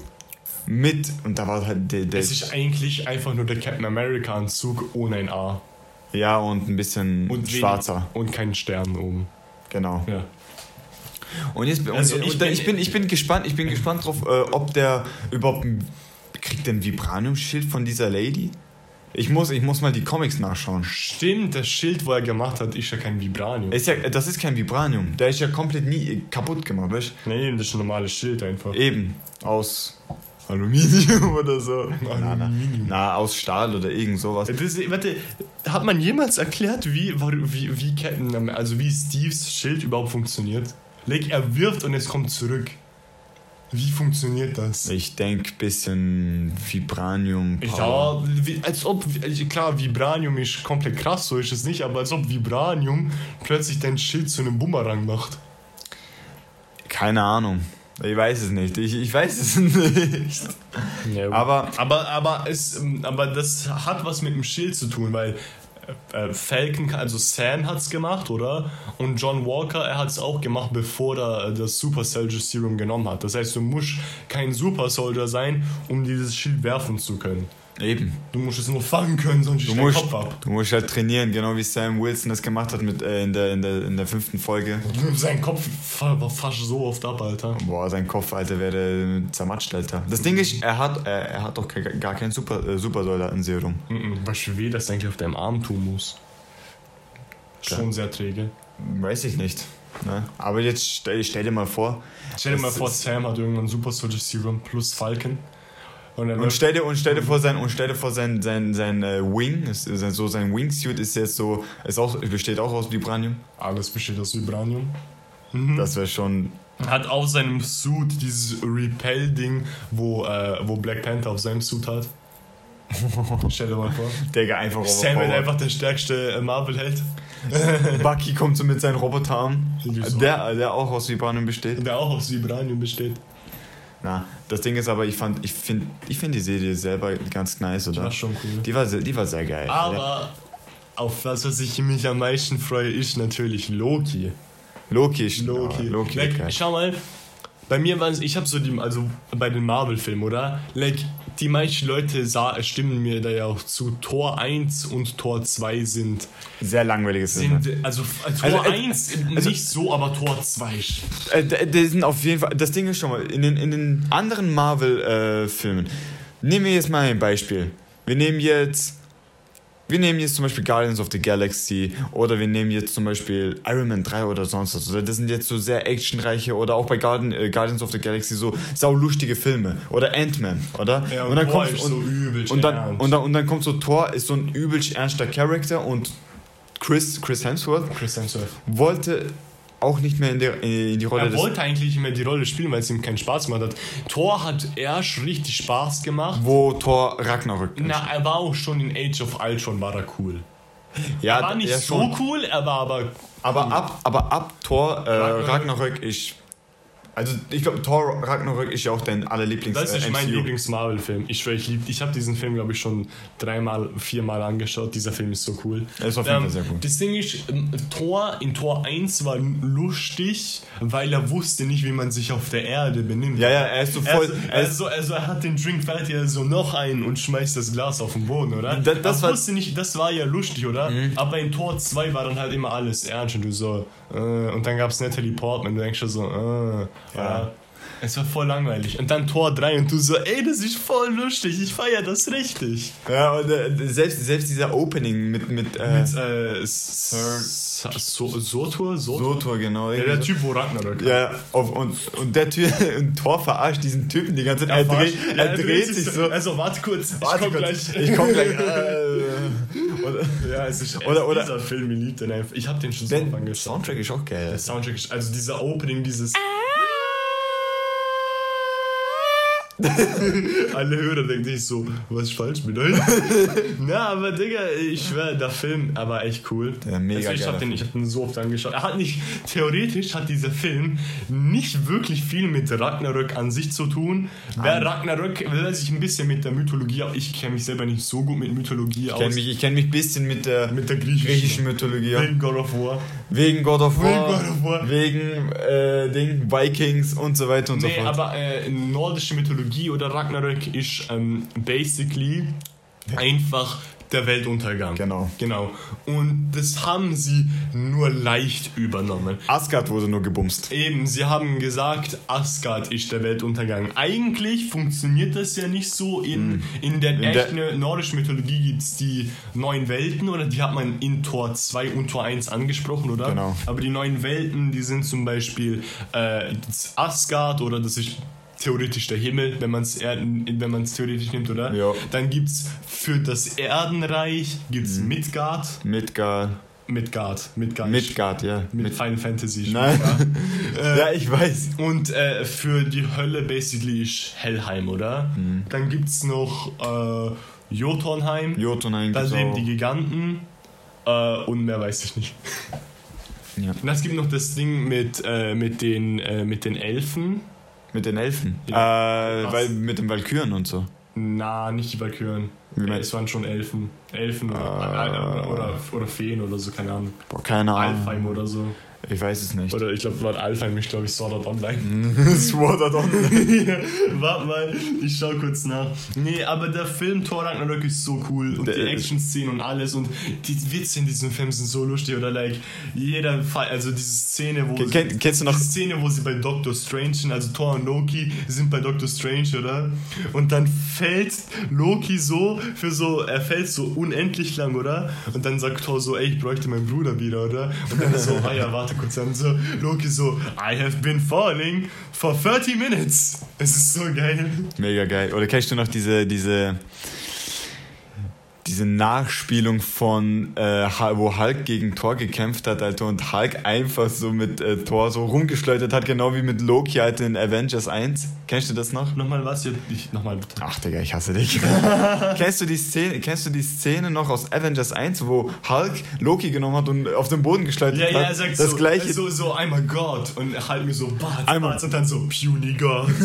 Mit, und da war halt der. der Es ist eigentlich einfach nur der Captain America Anzug ohne ein A. ja, und ein bisschen Und schwarzer. Und keinen Stern oben. Genau. Ja. Und jetzt und, Also und, ich ich, bin- ich, bin, ich bin gespannt, ich bin gespannt drauf, äh, ob der überhaupt ein, kriegt der ein Vibranium-Schild von dieser Lady? Ich muss, ich muss mal die Comics nachschauen. Stimmt, das Schild, wo er gemacht hat, ist ja kein Vibranium. Ist ja, das ist kein Vibranium. Der ist ja komplett nie kaputt gemacht, weißt Nee, das ist ein normales Schild einfach. du? Eben. Aus Aluminium [laughs] oder so. Na, na, na, aus Stahl oder irgend sowas. Das, warte, hat man jemals erklärt, wie, wie, wie Captain, also wie Steves Schild überhaupt funktioniert? Like, er wirft und es kommt zurück. Wie funktioniert das? Ich denke, bisschen Vibranium. Ja, wie, als ob, also klar, Vibranium ist komplett krass, so ist es nicht, aber als ob Vibranium plötzlich dein Schild zu einem Bumerang macht. Keine Ahnung. Ich weiß es nicht. Ich, ich weiß es [laughs] nicht. Aber aber, aber, es, aber das hat was mit dem Schild zu tun, weil äh, Falcon, also Sam hat es gemacht, oder? Und John Walker, er hat es auch gemacht, bevor er äh, das Super Soldier Serum genommen hat. Das heißt, du musst kein Super Soldier sein, um dieses Schild werfen zu können. Eben. Du musst es nur fangen können, sonst Du musst, Kopf ab. du musst halt trainieren, genau wie Sam Wilson das gemacht hat mit, äh, in, der, in, der, in der fünften Folge. Sein Kopf war fast so oft ab, Alter. Boah, sein Kopf, Alter, wäre zermatscht, Alter. Das Ding ist, er hat, äh, er hat doch gar kein Super, äh, Supersoldatenserum. Mhm. Weißt du, wie das eigentlich auf deinem Arm tun muss? Klar. Schon sehr träge. Weiß ich nicht. Ne? Aber jetzt stell, stell dir mal vor. Stell dir mal vor, Sam hat irgendwann Super Soldier Serum plus Falcon. Und, Und stell dir, und stell dir vor, sein, und stell dir vor, sein, sein, sein äh, Wing, ist, ist so sein Wingsuit ist jetzt so, ist auch, besteht auch aus Vibranium. alles besteht aus Vibranium. Mhm. Das wäre schon. Hat auf seinem Suit dieses Repel-Ding, wo, äh, wo Black Panther auf seinem Suit hat. [laughs] Stell dir mal vor. Digga, einfach Sam wird einfach der stärkste äh, Marvel-Held. [laughs] Bucky kommt so mit seinen Roboterarmen, Wieso? der, der auch aus Vibranium besteht. Der auch aus Vibranium besteht. Na, das Ding ist aber, ich fand, ich finde, ich find die Serie selber ganz nice, oder? War schon cool. Die war, sehr- die war sehr geil. Aber auf das, was ich mich am meisten freue, ist natürlich Loki. Loki ist Loki. Ja, Loki like, geil. schau mal, bei mir waren es, ich habe so die, also bei den Marvel-Filmen, oder? Like, die meisten Leute stimmen mir da ja auch zu. Tor 1 und Tor 2 sind, Sehr langweiliges Film. sind also äh, Tor Also, äh, 1 also- nicht so, aber Tor 2. ist- Äh, sind auf jeden Fall. Das Ding ist schon mal, in den, in den anderen Marvel-Filmen. nehmen wir jetzt mal ein Beispiel. Wir nehmen jetzt. Wir nehmen jetzt zum Beispiel Guardians of the Galaxy oder wir nehmen jetzt zum Beispiel Iron Man 3 oder sonst was. Oder das sind jetzt so sehr actionreiche oder auch bei Guardian, äh, Guardians of the Galaxy so saulustige Filme. Oder Ant-Man, oder? Ja, und dann Thor kommt so übelst und dann, und, dann, und dann kommt so Thor, ist so ein übelst ernster Charakter und Chris, Chris Hemsworth Chris Hemsworth. wollte auch nicht mehr in, der, in die Rolle Er wollte eigentlich nicht mehr die Rolle spielen, weil es ihm keinen Spaß gemacht hat. Thor hat erst richtig Spaß gemacht. wo Thor Ragnarök Na, er war auch schon in Age of Ultron, war er cool. ja, Er war nicht so schon. cool, er war aber Aber ab, aber ab Thor äh, Ragnarök. Ragnarök ist. Also ich glaube, Thor Ragnarök ist ja auch dein allerlieblings Das ist äh, mein. Lieblings-Marvel-Film. Ich schwöre, ich, ich habe diesen Film, glaube ich, schon dreimal, viermal angeschaut. Dieser Film ist so cool. Er ist auf jeden Fall sehr gut. Das Ding ist, ähm, Thor in Tor 1 war lustig, weil er wusste nicht, wie man sich auf der Erde benimmt. Ja, ja, er ist so voll. Also, er also, also er hat den Drink fertig, er so noch einen und schmeißt das Glas auf den Boden, oder? Da- das er war- Mhm. wusste nicht, das war ja lustig, oder? Aber in Tor 2 war dann halt immer alles ernst und du so, äh, und dann gab's Natalie Portman, du denkst schon so, äh, ja. Es war voll langweilig. Und dann Tor 3 und du so, ey, das ist voll lustig, ich feier das richtig. ja, und äh, selbst, selbst dieser Opening mit. mit, äh, Mit, äh, Sir, so, Sotur? Sotur? Sotor, genau. Ja, der Typ, wo Ragnarök Ja, auf, und, und der Typ, [laughs] und Thor verarscht diesen Typen die ganze Zeit. Er, dreht, Ja, er, dreht sich so. Also, warte kurz, ich Warte komm kurz, gleich. Ich komm gleich. [laughs] Äh, oder, Ja, es ist Oder- oder- dieser Film, ich liebe den einfach. Ich hab den schon so angeschaut. Soundtrack ist auch geil. Der Soundtrack ist, also dieser Opening, dieses. Alle Hörer denken sich so, was ist falsch mit euch? [laughs] Na, aber Digga, ich schwör, der Film, aber echt cool. Der mega also ich geiler hab den, ich hab den so oft angeschaut. Er hat nicht, theoretisch hat dieser Film nicht wirklich viel mit Ragnarök an sich zu tun. Wer Ragnarök, wer sich ein bisschen mit der Mythologie, ich kenne mich selber nicht so gut mit Mythologie Ich aus. kenne mich, ich kenn mich ein bisschen mit der, mit der griechischen, griechischen Mythologie. Wegen God of War. Wegen God of War, Wegen God of War. wegen äh, Ding, Vikings und so weiter und Nee, so fort. aber äh, nordische Mythologie oder Ragnarök ist ähm, basically einfach der Weltuntergang. Genau. Genau. Und das haben sie nur leicht übernommen. Asgard wurde nur gebumst. Eben, sie haben gesagt, Asgard ist der Weltuntergang. Eigentlich funktioniert das ja nicht so. In, in der. In der- echten nordischen Mythologie gibt es die neun Welten, oder die hat man in Tor 2 und Tor 1 angesprochen, oder? Genau. Aber die neun Welten, die sind zum Beispiel äh, Asgard oder das ist theoretisch der Himmel, wenn man es wenn man's theoretisch nimmt, oder? Ja. Dann gibt es für das Erdenreich gibt's Hm. Midgard. Midgard. Midgard. Midgard. Midgard, ja. Mit Mit, Final Fantasy. Nein. Midgard. [laughs] ja, ich weiß. Und äh, für die Hölle basically ist Hellheim, oder? Mhm. Dann gibt's noch äh, Jotunheim. Jotunheim da gibt's leben auch. die Giganten. Äh, und mehr weiß ich nicht. Ja. Und es gibt noch das Ding mit, äh, mit, den, äh, mit den Elfen. Mit den Elfen. Ja. Äh, weil mit den Valkyren und so. Na, nicht die Valkyren. Wie Äh, es waren schon Elfen. Elfen oder, Ah. oder, oder, oder Feen oder so, keine Ahnung. Boah, keine Ahnung. Alfheim oder so. Ich weiß es nicht. Oder ich glaube, Wort Alfheim ist, glaube ich, Sword Art Online. [laughs] Sword Art Online. [laughs] Warte mal, ich schau kurz nach. Nee, aber der Film Thor Ragnarök ist so cool und Der die ist- Action-Szenen und alles und die Witze in diesem Film sind so lustig oder like jeder Fall, also diese Szene, wo Ken- kenn- kennst du noch- die Szene, wo sie bei Doctor Strange sind, also Thor und Loki sind bei Doctor Strange, oder? Und dann fällt Loki so für so, er fällt so unendlich lang, oder? Und dann sagt Thor so, ey, ich bräuchte meinen Bruder wieder, oder? Und dann so, [laughs] ah ja, warte kurz, dann so Loki so, I have been falling for 30 minutes. Es ist so geil. Mega geil. Oder kennst du noch diese, diese, diese Nachspielung von, äh, wo Hulk gegen Thor gekämpft hat, Alter, und Hulk einfach so mit äh, Thor so rumgeschleudert hat, genau wie mit Loki, Alter, in Avengers 1. Kennst du das noch? Nochmal was? Ich, nochmal bitte. Ach, Digga, ich hasse dich. [laughs] kennst, du die Szene, kennst du die Szene noch aus Avengers 1, wo Hulk Loki genommen hat und auf den Boden geschleudert Ja, hat? ja, er sagt das so, gleiche. so, so, I'm a God. Und halt mir so, Bart, Einmal. Bart, und dann so, puny God. [laughs]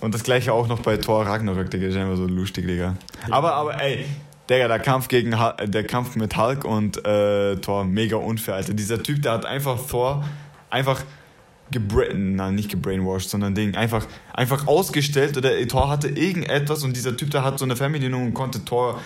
Und das gleiche auch noch bei Thor Ragnarök, Digga, ist einfach so lustig, Digga. Aber, aber, ey, Digga, der Kampf gegen der Kampf mit Hulk und äh, Thor, mega unfair, Alter. Dieser Typ, der hat einfach Thor einfach gebrain, nein, nicht gebrainwashed, sondern Ding, einfach, einfach ausgestellt oder Thor hatte irgendetwas und dieser Typ, der hat so eine Fernbedienung und konnte Thor,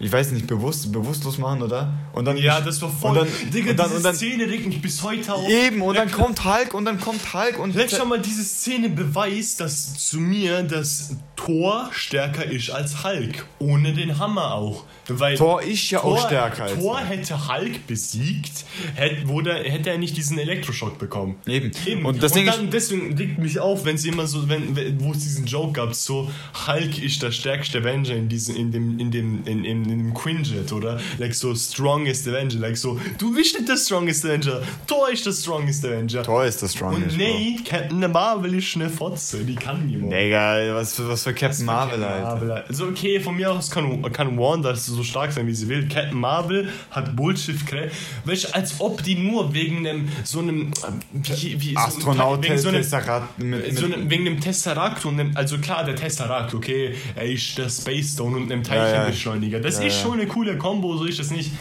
ich weiß nicht, bewusst, bewusstlos machen, oder? Und dann Ja, das war voll. Und dann, Digga, und dann, diese und dann Szene regt mich bis heute auf. eben, und dann kommt Hulk und dann kommt Hulk und Vielleicht schon mal diese Szene beweist, dass zu mir das Thor stärker ist als Hulk. Ohne den Hammer auch. Weil Thor ist ja auch stärker als Thor hätte Hulk besiegt, hätte, wurde, hätte er nicht diesen Elektroschock bekommen. Eben. Eben. Und Ding ist- dann, deswegen regt mich auf, wenn sie immer so, wenn, wo es diesen Joke gab, so Hulk ist der stärkste Avenger in diesem, in dem, in dem, in, in, in dem Quinjet, oder? Like so strongest Avenger, like so, du bist nicht der strongest Avenger, Thor ist der strongest Avenger. Thor ist das Strongest. Und nee, Captain Marvel ist eine Fotze, die kann niemand. Digga, was was für Captain Marvel, Alter. Marvel, also okay, von mir aus kann, kann Wanda so stark sein, wie sie will. Captain Marvel hat Bullshit du, als ob die nur wegen einem so einem äh, wie, wie, Astronaut, so, wegen so einem, Tesseract mit, mit so einem, wegen dem Tesseract und dem, also klar, der Tesseract, okay, er ist der Space Stone und einem Ja, ja. Teilchenbeschleuniger. Das Ja, ist ja. schon eine coole Kombo, so ist das nicht.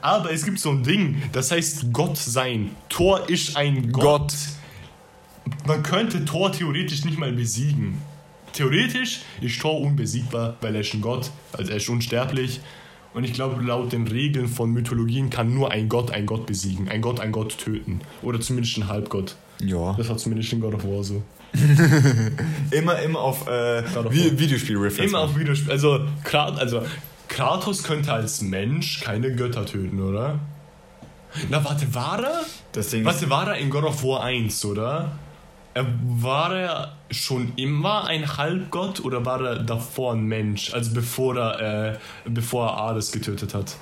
Aber es gibt so ein Ding, das heißt Gott sein. Thor ist ein Gott. Gott. Man könnte Thor theoretisch nicht mal besiegen. Theoretisch ist Thor unbesiegbar, weil er ist ein Gott, also er ist unsterblich. Und ich glaube, laut den Regeln von Mythologien kann nur ein Gott einen Gott besiegen, ein Gott einen Gott töten. Oder zumindest ein Halbgott. Ja. Das hat zumindest in God of War so. [laughs] Immer, immer auf äh, Vi War. Videospiel-Reference. Immer auf Videospiel. Also, Krat, also, Kratos könnte als Mensch keine Götter töten, oder? Na, warte, war er? Ist, Warte, war er in God of War 1, oder? War er schon immer ein Halbgott oder war er davor ein Mensch? Also bevor er, äh, bevor er Hades getötet hat.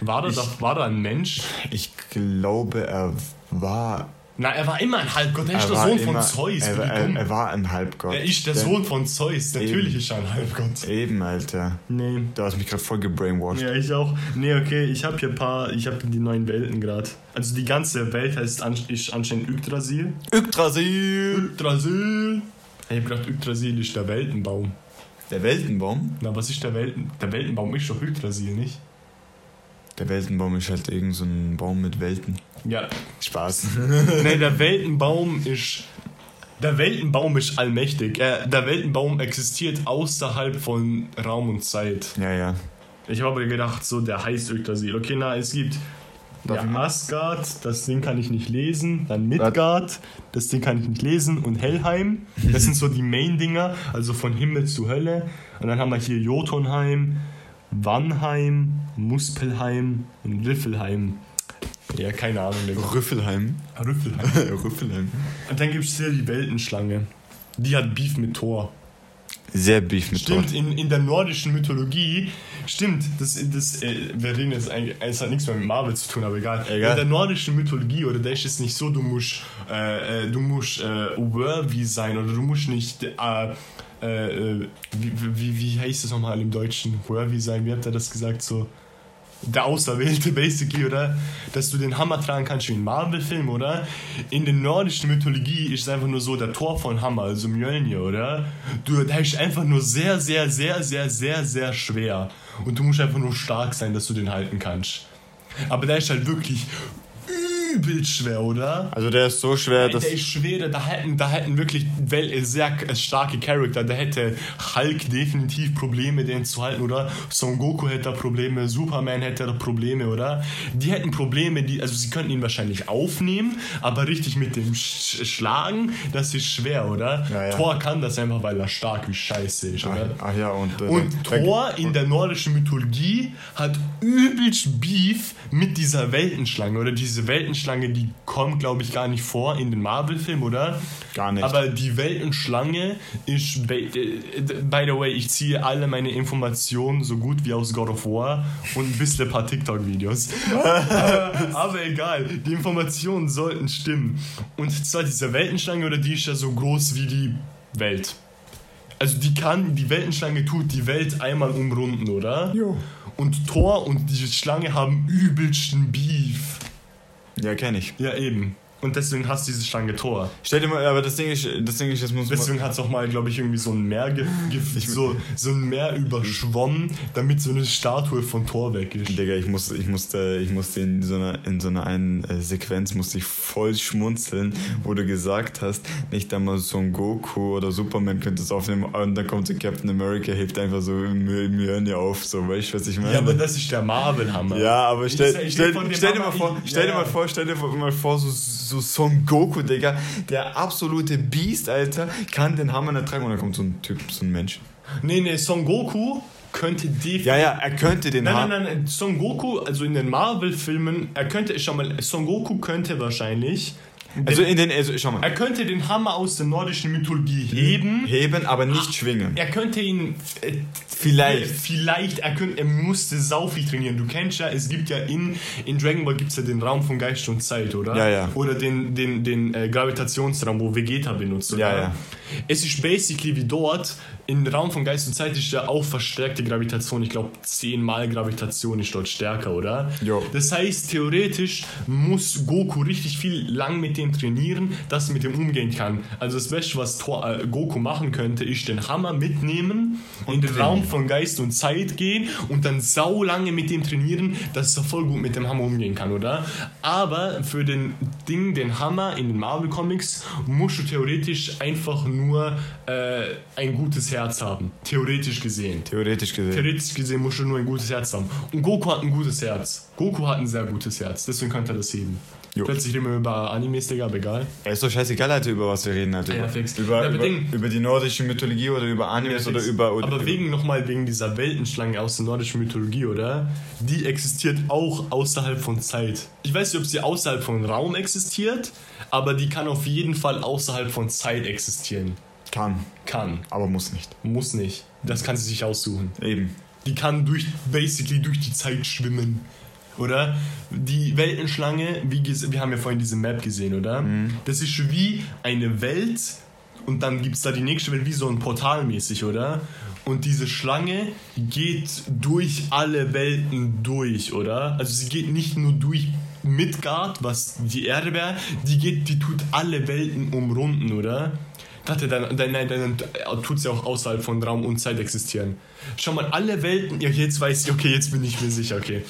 War er, Ich- da, war er ein Mensch? ich glaube, er war Na, er war immer ein Halbgott. Er ist der Sohn von immer- Zeus. Er, er, er war ein Halbgott. Er ist der Der- Sohn von Zeus. Natürlich Eben. ist er ein Halbgott. Eben, Alter. Nee. Du hast mich gerade voll gebrainwashed. Ja, ich auch. Nee, okay, ich habe hier ein paar, ich habe die neuen Welten gerade. Also die ganze Welt heißt ist anscheinend Yggdrasil. Yggdrasil! Yggdrasil! Ich hab gedacht, Yggdrasil ist der Weltenbaum. Der Weltenbaum? Na, was ist der Welten... Der Weltenbaum ist doch Yggdrasil, nicht? Der Weltenbaum ist halt irgend so ein Baum mit Welten. Ja. Spaß. [laughs] Nee, der Weltenbaum ist... Der Weltenbaum ist allmächtig. Er, der Weltenbaum existiert außerhalb von Raum und Zeit. ja, ja. Ich habe gedacht, so, der heißt Yggdrasil. Okay, na, es gibt Darf ja, Asgard, das Ding kann ich nicht lesen. Dann Midgard, das Ding kann ich nicht lesen. Und Helheim, das sind so die Main-Dinger, also von Himmel zu Hölle. Und dann haben wir hier Jotunheim, Wannheim, Muspelheim und Riffelheim. Ja, keine Ahnung. Rüffelheim. Riffelheim. [laughs] Rüffelheim. Und dann gibt es hier die Weltenschlange. Die hat Beef mit Thor. Sehr Beef mit Stimmt, Thor. in, in der nordischen Mythologie, stimmt, das, das, äh, wir reden jetzt eigentlich, es hat nichts mehr mit Marvel zu tun, aber egal. Egal. In der nordischen Mythologie, oder da ist es nicht so, du musst, äh, äh, du musst äh, worthy sein, oder du musst nicht, äh, äh, wie, wie, wie heißt das nochmal im Deutschen? Worthy sein, wie habt ihr das gesagt, so? Der Auserwählte, basically, oder? Dass du den Hammer tragen kannst wie in Marvel-Film, oder? In der nordischen Mythologie ist es einfach nur so der Tor von Hammer, also Mjölnir, oder? Du, der ist einfach nur sehr, sehr, sehr, sehr, sehr, sehr schwer. Und du musst einfach nur stark sein, dass du den halten kannst. Aber der ist halt wirklich übelst schwer, oder? Also der ist so schwer, dass... der ist schwer, da hätten, da hätten wirklich äh, sehr k- starke Charakter. Da hätte Hulk definitiv Probleme, den zu halten, oder? Son Goku hätte da Probleme, Superman hätte da Probleme, oder? Die hätten Probleme, die, also sie könnten ihn wahrscheinlich aufnehmen, aber richtig mit dem Sch Schlagen, das ist schwer, oder? Ja, ja. Thor kann das einfach, weil er stark wie Scheiße ist, Ach, oder? ach ja, und... Äh, Und Thor in der nordischen Mythologie hat übelst Beef mit dieser Weltenschlange. Oder diese Weltenschlange, die kommt, glaube ich, gar nicht vor in den Marvel-Filmen, oder? Gar nicht. Aber die Weltenschlange ist, by äh, by the way, ich ziehe alle meine Informationen so gut wie aus God of War und ein bisschen ein paar TikTok-Videos. [laughs] Aber egal, die Informationen sollten stimmen. Und zwar diese Weltenschlange, oder die ist ja so groß wie die Welt. Also die kann, die Weltenschlange tut die Welt einmal umrunden, oder? Jo. Und Thor und die Schlange haben übelsten Beef. Ja, kenne ich. Ja, eben. Und deswegen hasst diese Schlange Thor. Stell dir mal, aber das Ding ist, das Ding ist, das muss. Deswegen hat es auch mal, glaube ich, irgendwie so ein Meer, ge so, so ein Meer überschwommen, damit so eine Statue von Thor weg ist. Digga, ich musste, ich musste, ich musste in so einer, in so einer einen äh, Sequenz musste ich voll schmunzeln, wo du gesagt hast, nicht einmal so ein Goku oder Superman könnte es aufnehmen und dann kommt so Captain America, hebt einfach so Mjö- Mjölnir auf, so, weißt du, was ich meine? Ja, aber das ist der Marvel-Hammer. Ja, aber stell, stell, dem stell dir mal vor, stell dir mal vor, stell dir mal vor, so, so Son Goku, Digga, der absolute Beast, Alter, kann den Hammer nicht tragen und dann kommt so ein Typ, so ein Mensch. Nee, nee, Son Goku könnte definitiv. Ja, ja, er könnte den Nein, Hammer. nein, nein, Son Goku, also in den Marvel-Filmen, er könnte, schau mal, Son Goku könnte wahrscheinlich. Also in den, also schau mal, Er könnte den Hammer aus der nordischen Mythologie heben. heben, aber nicht schwingen. Er könnte ihn. Äh, Vielleicht. Vielleicht, er, könnte, er musste sau viel trainieren. Du kennst ja, es gibt ja in, in Dragon Ball gibt es ja den Raum von Geist und Zeit, oder? Ja, ja. Oder den, den, den äh, Gravitationsraum, wo Vegeta benutzt, oder? Ja, ja. Es ist basically wie dort, im Raum von Geist und Zeit ist ja auch verstärkte Gravitation. Ich glaube, zehnmal Gravitation ist dort stärker, oder? Jo. Das heißt, theoretisch muss Goku richtig viel lang mit dem trainieren, dass er mit dem umgehen kann. Also das Beste, was äh, Goku machen könnte, ist den Hammer mitnehmen, in den Raum von Geist und Zeit gehen und dann sau lange mit dem trainieren, dass er voll gut mit dem Hammer umgehen kann, oder? Aber für den Ding, den Hammer in den Marvel Comics, musst du theoretisch einfach nur äh, ein gutes Herz haben. Theoretisch gesehen. Theoretisch gesehen. Theoretisch gesehen musst du nur ein gutes Herz haben. Und Goku hat ein gutes Herz. Goku hat ein sehr gutes Herz. Deswegen könnte er das heben. Jo. Plötzlich reden wir über Animes, Digga, aber egal. Ja, ist doch scheißegal, Alter, über was wir reden, Alter. Ja, über, fix. über, Ja, über, über die nordische Mythologie oder über Animes oder über. Oder aber über, wegen nochmal wegen dieser Weltenschlange aus der nordischen Mythologie, oder? Die existiert auch außerhalb von Zeit. Ich weiß nicht, ob sie außerhalb von Raum existiert, aber die kann auf jeden Fall außerhalb von Zeit existieren. Kann, Kann. aber muss nicht. Muss nicht. Das kann sie sich aussuchen. Eben. Die kann durch, basically durch die Zeit schwimmen. Oder? Die Weltenschlange, wie wir haben ja vorhin diese Map gesehen, oder? Das ist wie eine Welt und dann gibt es da die nächste Welt wie so ein Portal mäßig, oder? Und diese Schlange geht durch alle Welten durch, oder? Also sie geht nicht nur durch Midgard, was die Erde wäre, die geht, die tut alle Welten umrunden, oder? Dachte, dann, dann, dann, dann tut sie auch außerhalb von Raum und Zeit existieren. Schau mal, alle Welten, ja, jetzt weiß ich, okay, jetzt bin ich mir sicher, okay.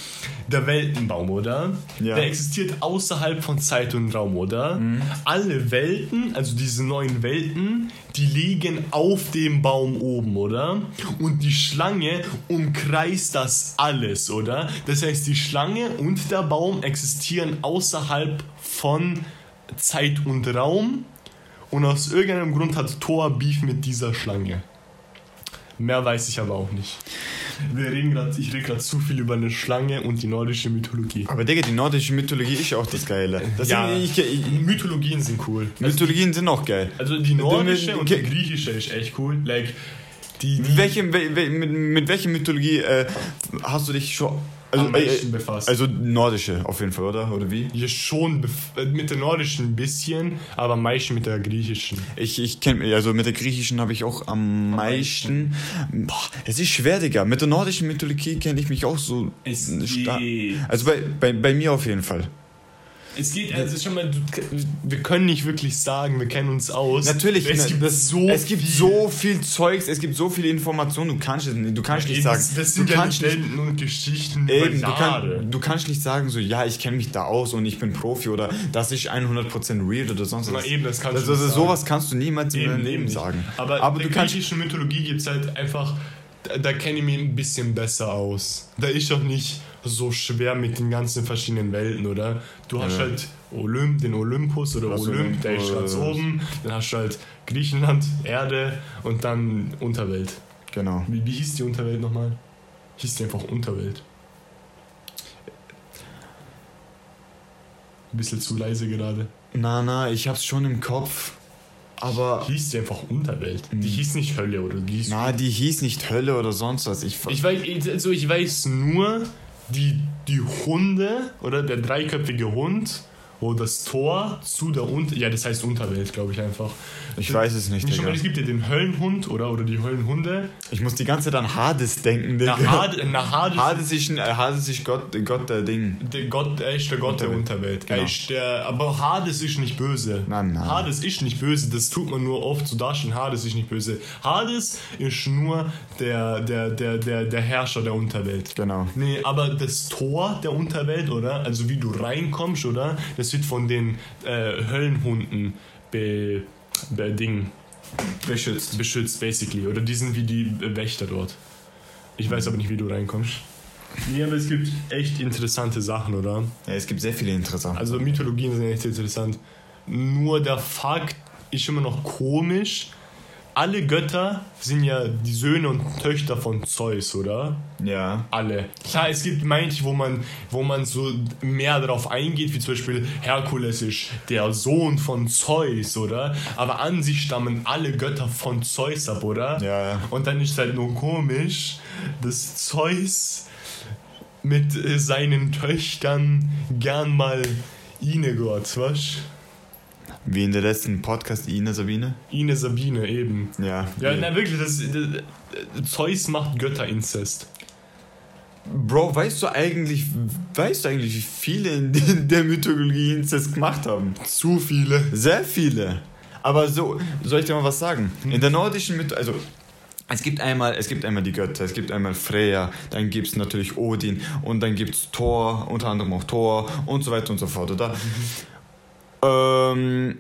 Der Weltenbaum, oder? Ja. Der existiert außerhalb von Zeit und Raum, oder? Alle Welten, also diese neuen Welten, die liegen auf dem Baum oben, oder? Und die Schlange umkreist das alles, oder? Das heißt, die Schlange und der Baum existieren außerhalb von Zeit und Raum. Und aus irgendeinem Grund hat Thor Beef mit dieser Schlange. Mehr weiß ich aber auch nicht. Wir reden grad, ich rede gerade zu viel über eine Schlange und die nordische Mythologie. Aber Digga, die nordische Mythologie ist ja auch das Geile. Das ja, sind, ich, ich, Mythologien sind cool. Mythologien sind auch geil. Also die nordische und die griechische ist echt cool. Like, die, die Welche, wel- wel- mit, mit welcher Mythologie äh, hast du dich schon. Also, am meisten befasst. also nordische auf jeden Fall, oder? Oder wie? hier schon äh, mit der nordischen ein bisschen, aber am meisten mit der griechischen. Ich, ich kenne, also mit der griechischen habe ich auch am meisten. Boah, es ist schwer, Digga. Mit der nordischen Mythologie kenne ich mich auch so. Stark. Also bei, bei, bei mir auf jeden Fall. Es geht, also schon mal, wir können nicht wirklich sagen, wir kennen uns aus. Natürlich, es ne, gibt das, so es gibt viel. so viel Zeugs, es gibt so viele Informationen, du kannst es nicht, du kannst nicht Eben, sagen, Das, das sind du ja kannst nicht, Legenden und Geschichten eben, du, kann, du kannst nicht sagen so, ja, ich kenne mich da aus und ich bin Profi oder das ist 100% real oder sonst was. eben, das kannst du nicht also, sowas kannst du niemals in Eben, deinem eben Leben nicht. sagen. Aber, Aber der du kannst, griechischen Mythologie gibt es halt einfach, da, da kenne ich mich ein bisschen besser aus. Da ist auch nicht so schwer mit den ganzen verschiedenen Welten, oder? Du hast Ja. halt Olymp, den Olympus oder hast Olymp, der ist ganz oben. Dann hast du halt Griechenland, Erde und dann Unterwelt. genau. Wie, wie hieß die Unterwelt nochmal? Hieß die einfach Unterwelt. Ein bisschen zu leise gerade. Na, na, ich hab's schon im Kopf, aber, Hieß die einfach Unterwelt. Die hieß nicht Hölle oder die hieß na, die hieß nicht Hölle oder sonst was. Ich, Ich weiß, also ich weiß nur, die, die Hunde oder der dreiköpfige Hund, wo das Tor zu der Unter... Ja, das heißt Unterwelt, glaube ich einfach. ich weiß es nicht, Schon mal, Digga. es gibt ja den Höllenhund oder, oder die Höllenhunde. Ich muss die ganze Zeit an Hades denken, Digga. Na, Hades, na, Hades, [laughs] Hades ist, ein, äh, Hades ist Gott, Gott der Ding. der Gott, er ist der Gott der Unterwelt. Unterwelt. Er Genau. ist der, aber Hades ist nicht böse. Nein, nein. Hades ist nicht böse, das tut man nur oft so darstellen. Hades ist nicht böse. Hades ist nur der, der, der, der, der Herrscher der Unterwelt. Genau. Nee, aber das Tor der Unterwelt, oder? Also wie du reinkommst, oder? Das wird von den äh, Höllenhunden be, be, Ding, Beschützt. beschützt, basically. Oder die sind wie die Wächter dort. Ich weiß aber nicht, wie du reinkommst. Nee, aber es gibt echt interessante Sachen, oder? Ja, es gibt sehr viele interessante. Also Mythologien sind echt interessant. Nur der Fakt ist immer noch komisch. Alle Götter sind ja die Söhne und Töchter von Zeus, oder? ja. Alle. Klar, es gibt manche, wo man, wo man so mehr darauf eingeht, wie zum Beispiel Herkules ist der Sohn von Zeus, oder? Aber an sich stammen alle Götter von Zeus ab, oder? Ja, ja. Und dann ist halt nur komisch, dass Zeus mit äh, seinen Töchtern gern mal Ine Gott, was? Wie in der letzten Podcast, Ine Sabine. Ine Sabine eben. Ja. Ja, na wirklich, das, das, Zeus macht Götterinzest. Bro, weißt du eigentlich, weißt du eigentlich, wie viele in der Mythologie Inzest gemacht haben? Zu viele. Sehr viele. Aber so, soll ich dir mal was sagen? In der nordischen Mythologie, also es gibt einmal, es gibt einmal die Götter, es gibt einmal Freya, dann gibt es natürlich Odin und dann gibt es Thor, unter anderem auch Thor und so weiter und so fort, oder? Ähm,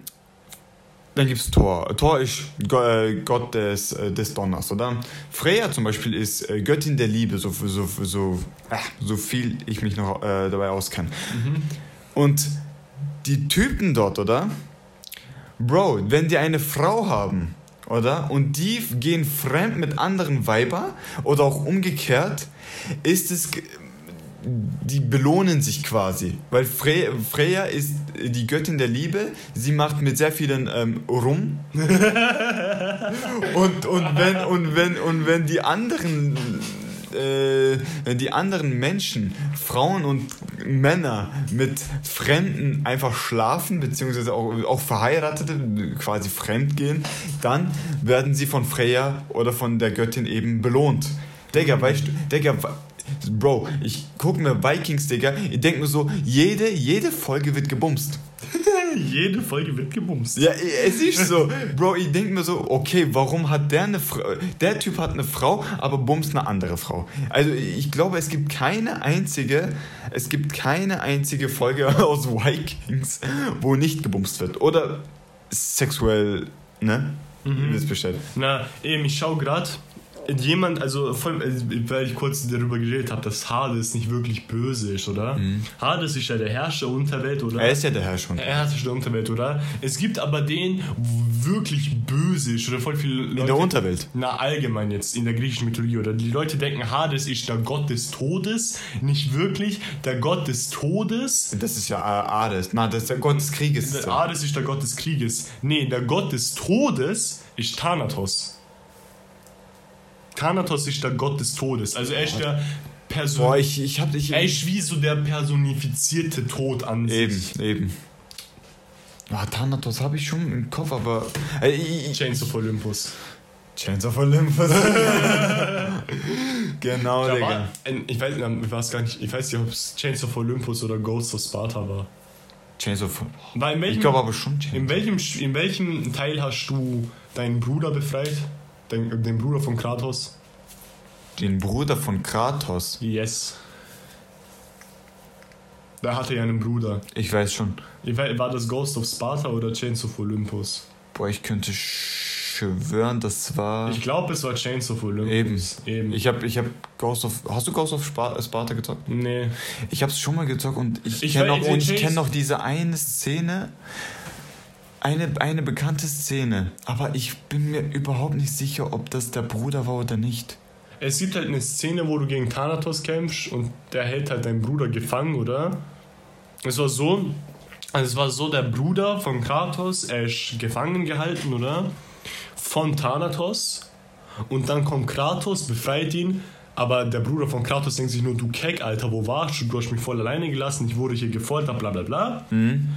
dann gibt es Thor. Thor ist äh, Gott des, äh, des Donners, oder? Freya zum Beispiel ist äh, Göttin der Liebe, so, so, so, so viel ich mich noch äh, dabei auskenne. Und die Typen dort, oder? Bro, wenn die eine Frau haben, oder? Und die gehen fremd mit anderen Weiber oder auch umgekehrt, ist es. Die belohnen sich quasi. Weil Fre Freya ist die Göttin der Liebe. Sie macht mit sehr vielen ähm, rum. [laughs] und, und, wenn, und, wenn, und wenn die anderen äh, die anderen Menschen, Frauen und Männer mit Fremden einfach schlafen, beziehungsweise auch, auch Verheiratete quasi fremd gehen, dann werden sie von Freya oder von der Göttin eben belohnt. Digga, weißt du, Digga, Bro, ich gucke mir Vikings, Digga, ich denke mir so, jede, jede Folge wird gebumst. [laughs] Jede Folge wird gebumst. Ja, es ist so. Bro, ich denke mir so, okay, warum hat der eine Frau, der Typ hat eine Frau, aber bumst eine andere Frau. Also ich glaube, es gibt keine einzige, es gibt keine einzige Folge [laughs] aus Vikings, wo nicht gebumst wird. Oder sexuell, ne? Mhm. Ihr wisst Bescheid. Na, eben, ich schau gerade, jemand, also voll, weil ich kurz darüber geredet habe, dass Hades nicht wirklich böse ist, oder? Mhm. Hades ist ja der Herrscher der Unterwelt, oder? Er ist ja der Herrscher. Er ist der Unterwelt, oder? Es gibt aber den wirklich böse ist, oder voll viele Leute. In der Unterwelt? Na, allgemein jetzt, in der griechischen Mythologie, oder? Die Leute denken, Hades ist der Gott des Todes. Nicht wirklich. Der Gott des Todes. Das ist ja Hades. Na, das ist der Gott des Krieges. Hades ist der Gott des Krieges. Nee, der Gott des Todes ist Thanatos. Thanatos ist der Gott des Todes. Also er ist der Person. Boah, ich, ich hab dich. Er ist wie so der personifizierte Tod an sich. Eben, eben. Ah, Thanatos habe ich schon im Kopf, aber. Äh, ich, Chains of Olympus. Chains of Olympus. [laughs] genau, da Digga. War, ich weiß, ich weiß gar nicht, ich weiß nicht, ob es Chains of Olympus oder Ghosts of Sparta war. Chains of welchem, Ich glaube aber schon Chains in welchem, in welchem Teil hast du deinen Bruder befreit? Den, den Bruder von Kratos. Den Bruder von Kratos? Yes. Der hatte ja einen Bruder. Ich weiß schon. War das Ghost of Sparta oder Chains of Olympus? Boah, ich könnte schwören, das war. Ich glaube, es war Chains of Olympus. Eben. Eben. Ich habe ich hab Ghost of. Hast du Ghost of Sparta gezockt? Nee. Ich habe es schon mal gezockt und ich, ich kenne noch, kenn noch diese eine Szene eine, eine bekannte Szene, aber ich bin mir überhaupt nicht sicher, ob das der Bruder war oder nicht. Es gibt halt eine Szene, wo du gegen Thanatos kämpfst und der hält halt deinen Bruder gefangen, oder? Es war so, also es war so, der Bruder von Kratos, er ist gefangen gehalten, oder? Von Thanatos. Und dann kommt Kratos, befreit ihn, aber der Bruder von Kratos denkt sich nur, du Keck, Alter, wo warst du? Du hast mich voll alleine gelassen, ich wurde hier gefoltert, bla bla bla. Mhm.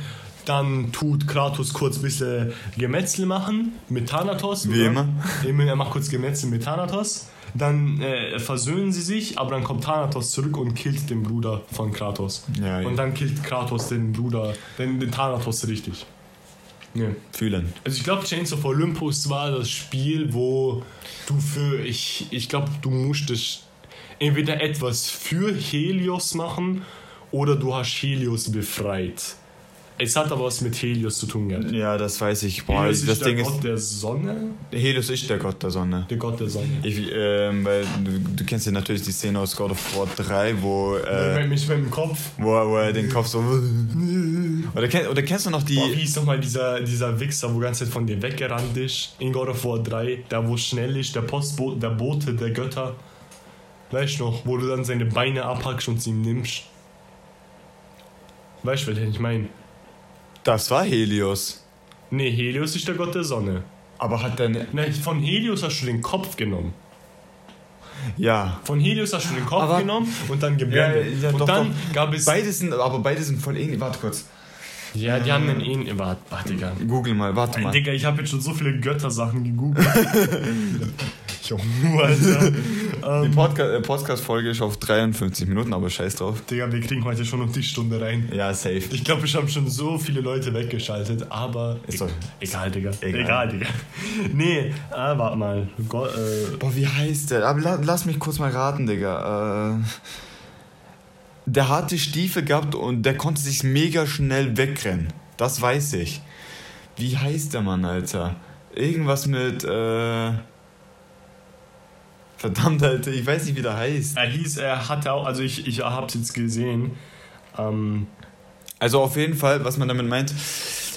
Dann tut Kratos kurz ein bisschen Gemetzel machen mit Thanatos. Wie immer. Er macht kurz Gemetzel mit Thanatos. Dann äh, versöhnen sie sich, aber dann kommt Thanatos zurück und killt den Bruder von Kratos. Ja, ja. Und dann killt Kratos den Bruder, den, den Thanatos richtig. Ja. Fühlen. Also ich glaube, Chains of Olympus war das Spiel, wo du für, ich, ich glaube, du musstest entweder etwas für Helios machen oder du hast Helios befreit. Es hat aber was mit Helios zu tun gehabt. Ja, das weiß ich. Boah, Helios das ist Ding der Gott ist, der Sonne? Helios ist der Gott der Sonne. Der Gott der Sonne. Ich, ähm, weil du, du, kennst ja natürlich die Szene aus God of War 3, wo... Äh, mich mit dem Kopf. Wo, wo er den Kopf so... [laughs] oder, kenn, oder kennst du noch die... Boah, wie hieß nochmal dieser, dieser Wichser, wo ganze Zeit von dir weggerannt ist? In God of War 3, der wo schnell ist, der Postbote, der Bote der Götter. Weißt du noch, wo du dann seine Beine abhackst und sie ihm nimmst? Weißt du, was ich meine? Das war Helios. Nee, Helios ist der Gott der Sonne. Aber hat der. Ne Nein, von Helios hast du den Kopf genommen. Ja. Von Helios hast du den Kopf aber, genommen und dann geblendet. Ja, ja, und doch, dann doch. gab es. Beide sind, aber beide sind voll ähnlich. Warte kurz. Ja, die haben einen ähnlichen. Warte, warte, Digga. Google mal, warte mal. Digga, ich habe jetzt schon so viele Göttersachen gegoogelt. [laughs] Junge, Alter. Die ähm, Podca äh, Podcast-Folge ist auf 53 Minuten, aber scheiß drauf. Digga, wir kriegen heute schon noch die Stunde rein. Ja, safe. Ich glaube, wir haben schon so viele Leute weggeschaltet, aber. Ist doch, egal, Digga. Egal, egal Digga. [laughs] Nee, äh, warte mal. Go äh. Boah, wie heißt der? Aber la lass mich kurz mal raten, Digga. Äh der hatte Stiefel gehabt und der konnte sich mega schnell wegrennen. Das weiß ich. Wie heißt der Mann, Alter? Irgendwas mit, äh. Verdammt, Alter, ich weiß nicht, wie der heißt. Er hieß, er hatte auch, also ich, ich hab's jetzt gesehen. Ähm also auf jeden Fall, was man damit meint,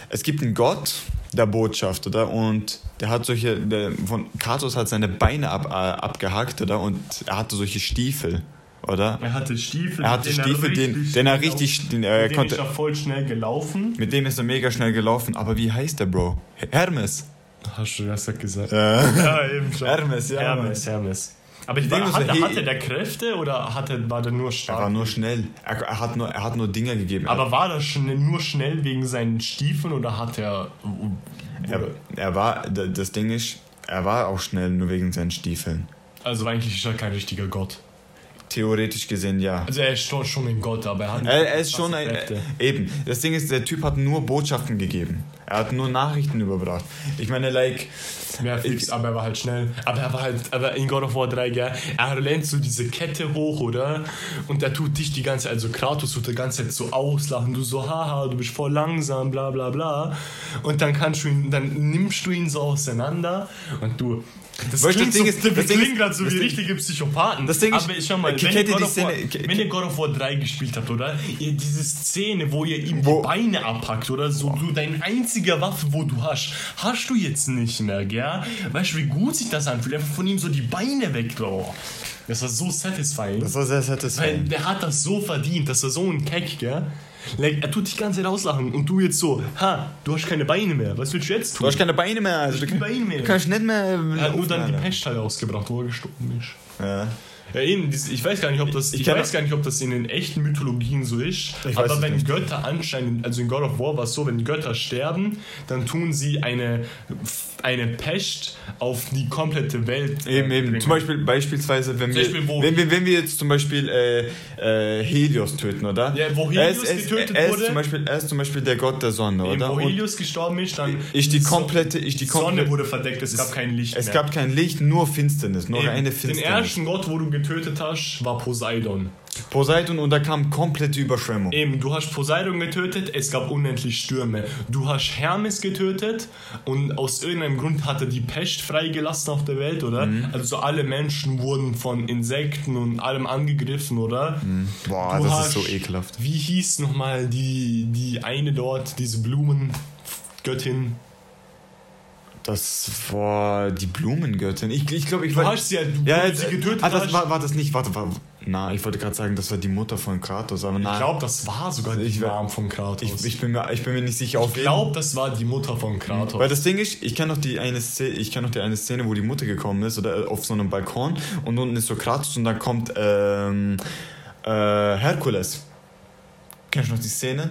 es gibt einen Gott der Botschaft, oder? Und der hat solche, der, von Kratos hat seine Beine ab, äh, abgehackt, oder? Und er hatte solche Stiefel, oder? Er hatte Stiefel, er hatte Stiefel, den, den er richtig, den er mit konnte. Ist er voll schnell gelaufen. Mit dem ist er mega schnell gelaufen. Aber wie heißt der Bro? Hermes. Hast du das gesagt? Ja, [laughs] ja eben schon. Hermes, ja. Hermes, Hermes. Aber ich denke war, so, hatte, hey- hatte der Kräfte oder hatte, war der nur Er stark? war nur schnell. Er, er, hat, nur, er hat nur Dinge gegeben. Aber war das schnell, nur schnell wegen seinen Stiefeln oder hat er. er, er war, das Ding ist, er war auch schnell nur wegen seinen Stiefeln. Also eigentlich ist er kein richtiger Gott. Theoretisch gesehen, ja. Also er ist schon, schon ein Gott, aber er hat. Er, er ist schon ein. Kräfte. Eben. Das Ding ist, der Typ hat nur Botschaften gegeben. Er hat nur Nachrichten überbracht. Ich meine, like. Ja, fix, aber er war halt schnell. Aber er war halt, aber in God of War 3, gell, er lernt so diese Kette hoch, oder? Und er tut dich die ganze Zeit, also Kratos tut die ganze Zeit so auslachen, du so, haha, du bist voll langsam, bla bla bla. Und dann kannst du ihn, dann nimmst du ihn so auseinander und du. Das Weißt klingt, das Ding so, ist- das ist- gerade so wie richtige Psychopathen. Das Ding ist- aber schau mal, wenn ihr God of War, Szene- ke- wenn ihr God of War 3 gespielt habt, oder? Ihr, diese Szene, wo ihr ihm Wo- die Beine abpackt, oder? So, du, deine einzige Waffe, wo du hast, hast du jetzt nicht mehr, gell? Weißt du, wie gut sich das anfühlt? Einfach von ihm so die Beine weg, oh. Das war so satisfying. Das war sehr Weil satisfying. der hat das so verdient, das war so ein Keck, gell? Like, er tut dich die ganze Zeit auslachen und du jetzt so, ha, du hast keine Beine mehr, was willst du jetzt Du tun? hast keine Beine mehr. Also du, Beine mehr. du kannst nicht mehr. er hat nur dann die Alter. Pestteile ausgebracht, wo er gestorben ist. Ja. Ja, eben, ich weiß gar nicht, ob das, ich, Ich weiß gar nicht, ob das in den echten Mythologien so ist. Ich aber wenn nicht. Götter anscheinend, also in God of War war es so, wenn Götter sterben, dann tun sie eine, eine Pest auf die komplette Welt. Eben, eben. bringen. Zum Beispiel, beispielsweise, wenn wir, Beispiel, wo- wenn wir, wenn wir jetzt zum Beispiel äh, äh, Helios töten, oder? Ja, wo Helios ist, er ist, getötet er ist wurde. Zum Beispiel, er ist zum Beispiel der Gott der Sonne, Eben, oder? wo Und Helios gestorben ist, dann ist die komplette, ist die die Sonne komplette, wurde verdeckt, es gab kein Licht es mehr. gab kein Licht, nur Finsternis, nur Eben, eine den Finsternis. ersten Gott, wo du getötet hast, war Poseidon. Poseidon und da kam komplette Überschwemmung. Eben, du hast Poseidon getötet, es gab unendlich Stürme. Du hast Hermes getötet und aus irgendeinem Grund hat er die Pest freigelassen auf der Welt, oder? Mhm. Also alle Menschen wurden von Insekten und allem angegriffen, oder? Boah, Du das hast- ist so ekelhaft. Wie hieß nochmal die, die eine dort, diese Blumengöttin? Das war die Blumengöttin. Ich, ich glaube, ich Du war. hast sie ja, du, ja, du sie getötet ah, das war, war das nicht. Warte, war, na, ich wollte gerade sagen, das war die Mutter von Kratos, aber ich nein. glaube, das war sogar die Ich- Mom von Kratos. ich, ich, bin mir, ich bin mir nicht sicher. Auf Ich glaube, das war die Mutter von Kratos. Weil das Ding ist, ich kenne noch die eine Szene, ich kenne noch die eine Szene, wo die Mutter gekommen ist oder auf so einem Balkon und unten ist so Kratos und dann kommt ähm, äh, Herkules. Kennst du noch die Szene?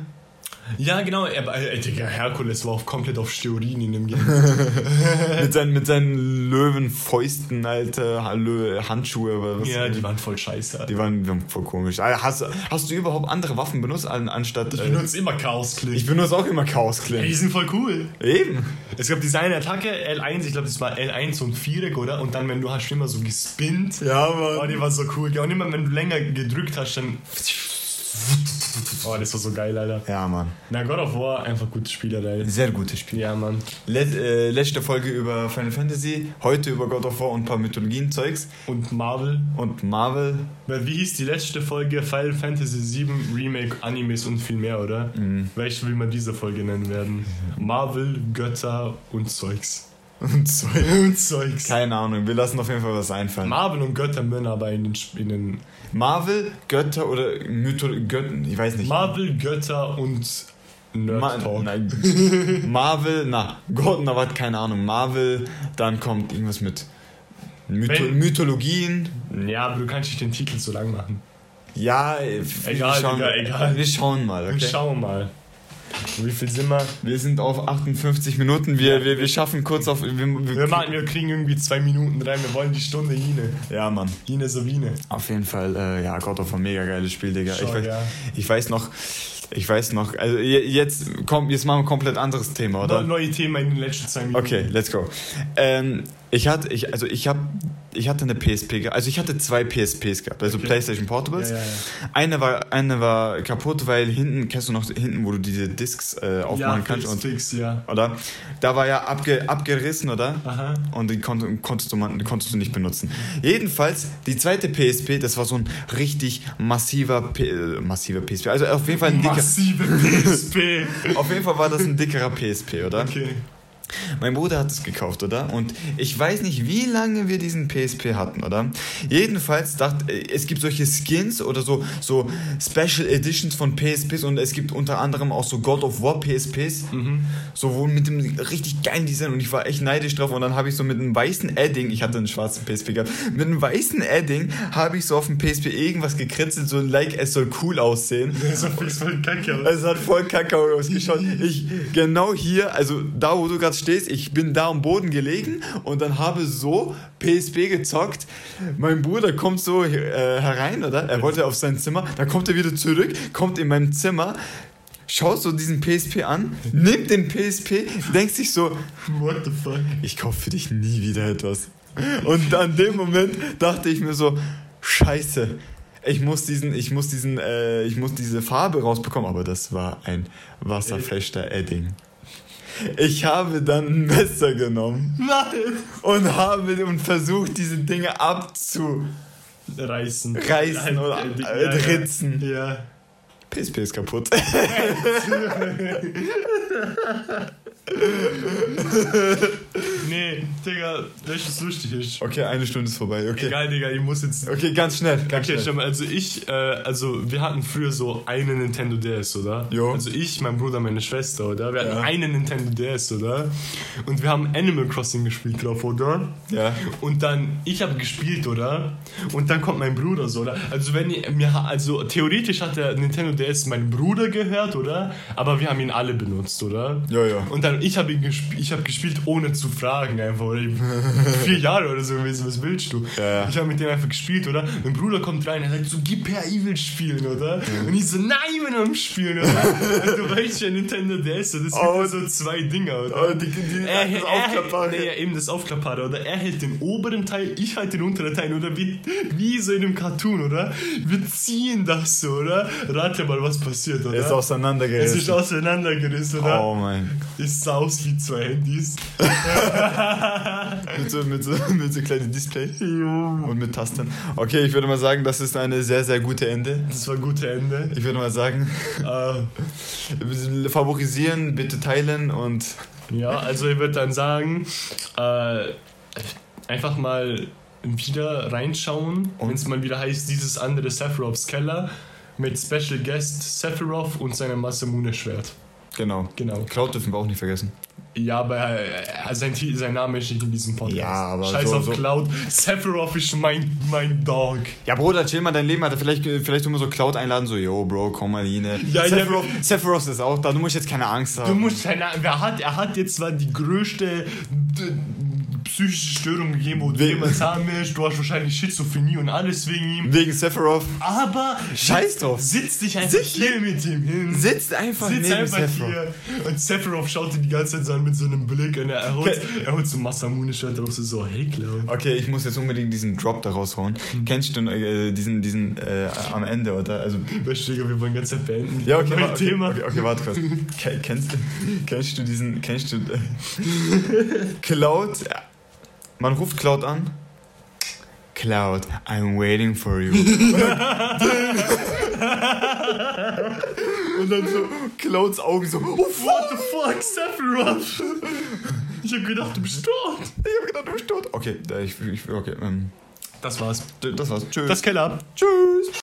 Ja, genau. Er, äh, Digga, Herkules war auf, komplett auf Steroin in dem Game. [laughs] mit, seinen, mit seinen Löwenfäusten, Alter, Hallo, Handschuhe oder was? ja, die waren voll scheiße. Alter. Die waren, die voll komisch. Alter, Hast, hast du überhaupt andere Waffen benutzt, an, anstatt. Ich äh, benutze immer chaos -Click. ich benutze auch immer Ey, die Chaos-Clip. sind voll cool. Eben. Es gab diese eine Attacke, L1, ich glaube, das war L1 und Viereck, oder? Und dann, wenn du hast immer so gespinnt. Ja, Oh, die war so cool. Ja, und immer, wenn du länger gedrückt hast, dann. Oh, das war so geil, Alter. Ja, Mann. Na, God of War, einfach gutes Spiel, Alter. Sehr gutes Spiel. Ja, Mann. Let, äh, letzte Folge über Final Fantasy, heute über God of War und ein paar Mythologien-Zeugs. Und Marvel. Und Marvel. Weil Wie hieß die letzte Folge? Final Fantasy VII Remake, Animes und viel mehr, oder? Mhm. Welche will man diese Folge nennen werden? Marvel, Götter und Zeugs. Und so. [laughs] Und Zeugs. Keine Ahnung, wir lassen auf jeden Fall was einfallen. Marvel und Götter müssen aber in den, in den Marvel, Götter oder Mythologie, Götter, ich weiß nicht. Marvel, Götter und Nerd Ma Talk. nein. [laughs] Marvel, na, Gott, na, was, keine Ahnung. Marvel, dann kommt irgendwas mit Mytho Wenn- Mythologien. Ja, aber du kannst nicht den Titel so lang machen. Ja, Egal, wir schauen, Digga, egal. Wir schauen mal, Wir okay? schauen mal. Wie viel sind wir? Wir sind auf 58 Minuten, wir, wir, wir schaffen kurz auf... Wir, wir, Wir, machen, wir kriegen irgendwie zwei Minuten rein. Wir wollen die Stunde Hine. ja, Mann. Hine Sabine. Auf jeden Fall, äh, ja, God of War, mega geiles Spiel, Digga. Schon, ich, weiß, ja. ich weiß noch, ich weiß noch, also je- jetzt, komm, jetzt machen wir ein komplett anderes Thema, oder? Neue Themen in den letzten zwei Minuten. Okay, let's go. Ähm, ich hatte, ich, also ich habe, ich hatte eine PSP, also ich hatte zwei PSPs gehabt, also Okay. PlayStation Portables. Ja, ja, Eine war, eine war kaputt, weil hinten, kennst du noch hinten, wo du diese Discs äh, ja. aufmachen Ja, kannst und, fix, ja. oder? Da war ja abge, abgerissen, oder? Aha. Und die konnt, konntest, du, man- konntest du nicht benutzen. Jedenfalls, die zweite PSP, das war so ein richtig massiver, P, äh, massiver PSP. Also auf jeden Fall ein dicker, Massive PSP. [laughs] auf jeden Fall war das ein dickerer PSP, oder? Okay. Mein Bruder hat es gekauft, oder? Und ich weiß nicht, wie lange wir diesen PSP hatten, oder? Jedenfalls dachte es gibt solche Skins oder so, so Special Editions von PSPs und es gibt unter anderem auch so God of War PSPs. So wo mit dem richtig geilen Design und ich war echt neidisch drauf und dann habe ich so mit einem weißen Edding, ich hatte einen schwarzen PSP gehabt, mit einem weißen Edding habe ich so auf dem PSP irgendwas gekritzelt, so like es soll cool aussehen. [laughs] Das hat voll kacke aus. Es hat voll kacke ausgeschaut. Ich, genau hier, also da, wo du gerade stehst, ich bin da am Boden gelegen und dann habe so PSP gezockt. Mein Bruder kommt so äh, herein, oder? Er wollte auf sein Zimmer, dann kommt er wieder zurück, kommt in meinem Zimmer, schaut so diesen PSP an, nimmt den PSP, denkt sich so, What the fuck? ich kaufe für dich nie wieder etwas. Und an dem Moment dachte ich mir so, scheiße, ich muss diesen, ich muss diesen, äh, ich muss diese Farbe rausbekommen, aber das war ein wasserflechter Edding. Ich habe dann ein Messer genommen Nein! und habe und versucht, diese Dinge abzureißen Reißen. oder Ja, ja. ritzen. Ja. PSP ist kaputt. [laughs] [laughs] [laughs] Nee, Digga, welches lustig ist. Okay, eine Stunde ist vorbei. Okay, Egal, Digga, ich muss jetzt. okay ganz schnell, ganz Okay, schnell. mal, also ich, äh, also wir hatten früher so einen Nintendo DS, oder? Jo. Also ich, mein Bruder, meine Schwester, oder? Wir hatten Ja. einen Nintendo DS, oder? Und wir haben Animal Crossing gespielt drauf, oder? Ja. Und dann, ich habe gespielt, oder? Und dann kommt mein Bruder so, oder? Also wenn ihr, mir, also theoretisch hat der Nintendo DS meinem Bruder gehört, oder? Aber wir haben ihn alle benutzt, oder? Ja, ja. Und dann, ich habe ihn gespielt, ich habe gespielt, ohne zu fragen, einfach, oder? [laughs] Vier Jahre oder so gewesen, was willst du? Ja. Ich habe mit dem einfach gespielt, oder? Mein Bruder kommt rein, er sagt so, gib her, ich will spielen, oder? Und ich so, nein, ich bin am Spielen, oder? Und du weißt ja, Nintendo DS, das sind Oh. so zwei Dinger, oder? Oh, die, die, Er, das Aufklappbare. nee, ja, eben das Aufklappbare, oder? Er hält den oberen Teil, ich halte den unteren Teil, oder? Wie, wie so in einem Cartoon, oder? Wir ziehen das so, oder? Rate mal, was passiert, oder? Er ist es auseinandergerissen. ist auseinandergerissen, oder? Oh mein. Es sah aus wie zwei Handys. [laughs] Mit so, mit so, mit so kleinen Display und mit Tasten. Okay, ich würde mal sagen, das ist eine sehr, sehr gute Ende. Das war ein gutes Ende. Ich würde mal sagen, Äh, [laughs] favorisieren, bitte teilen und ja, also ich würde dann sagen, äh, einfach mal wieder reinschauen, wenn es mal wieder heißt, dieses andere Sephiroths Keller mit Special Guest Sephiroth und seinem Masamune-Schwert. Genau. Genau. Cloud dürfen wir auch nicht vergessen. Ja, aber äh, sein, Ti- sein Name ist nicht in diesem Podcast. Ja, aber Scheiß so- auf so- Cloud. Sephiroth ist mein, mein Dog. Ja, Bruder, chill mal dein Leben, Alter. Vielleicht, vielleicht tun wir so Cloud einladen, so, yo, Bro, komm mal hin. Ja, Sephiroth, Sephiroth ist auch da, du musst jetzt keine Angst haben. Du musst keine wer hat, er hat jetzt zwar die größte psychische Störung gegeben, wo du jemals haben willst. Du hast wahrscheinlich Schizophrenie und alles wegen ihm. Wegen Sephiroth. Aber Scheiß drauf. Sitz dich einfach Sitz hier mit ihm hin. Sitzt einfach Sitz neben einfach Sephiroth. hier. Und Sephiroth schaut dir die ganze Zeit so an mit so einem Blick und er, holt, er holt so Masamune-Shirt drauf, so, so, hey Clown. Okay, ich muss jetzt unbedingt diesen Drop da raushauen. Kennst du äh, diesen, diesen äh, am Ende, oder? Also, Weißt du, wir wollen ganz Zeit beenden. ja, okay, okay, Thema. okay, okay, warte kurz. Ke- Kennst, du- kennst du diesen, kennst du, äh, Cloud, man ruft Cloud an. Cloud, I'm waiting for you. [laughs] [laughs] Und dann so, Clouds Augen so, oh fuck, What the fuck, Sephiroth? Ich hab gedacht, du bist tot. ich hab gedacht, du bist tot. Okay, da- ich, ich, okay, ähm, Das war's. das war's. Tschüss. Das Keller. Tschüss.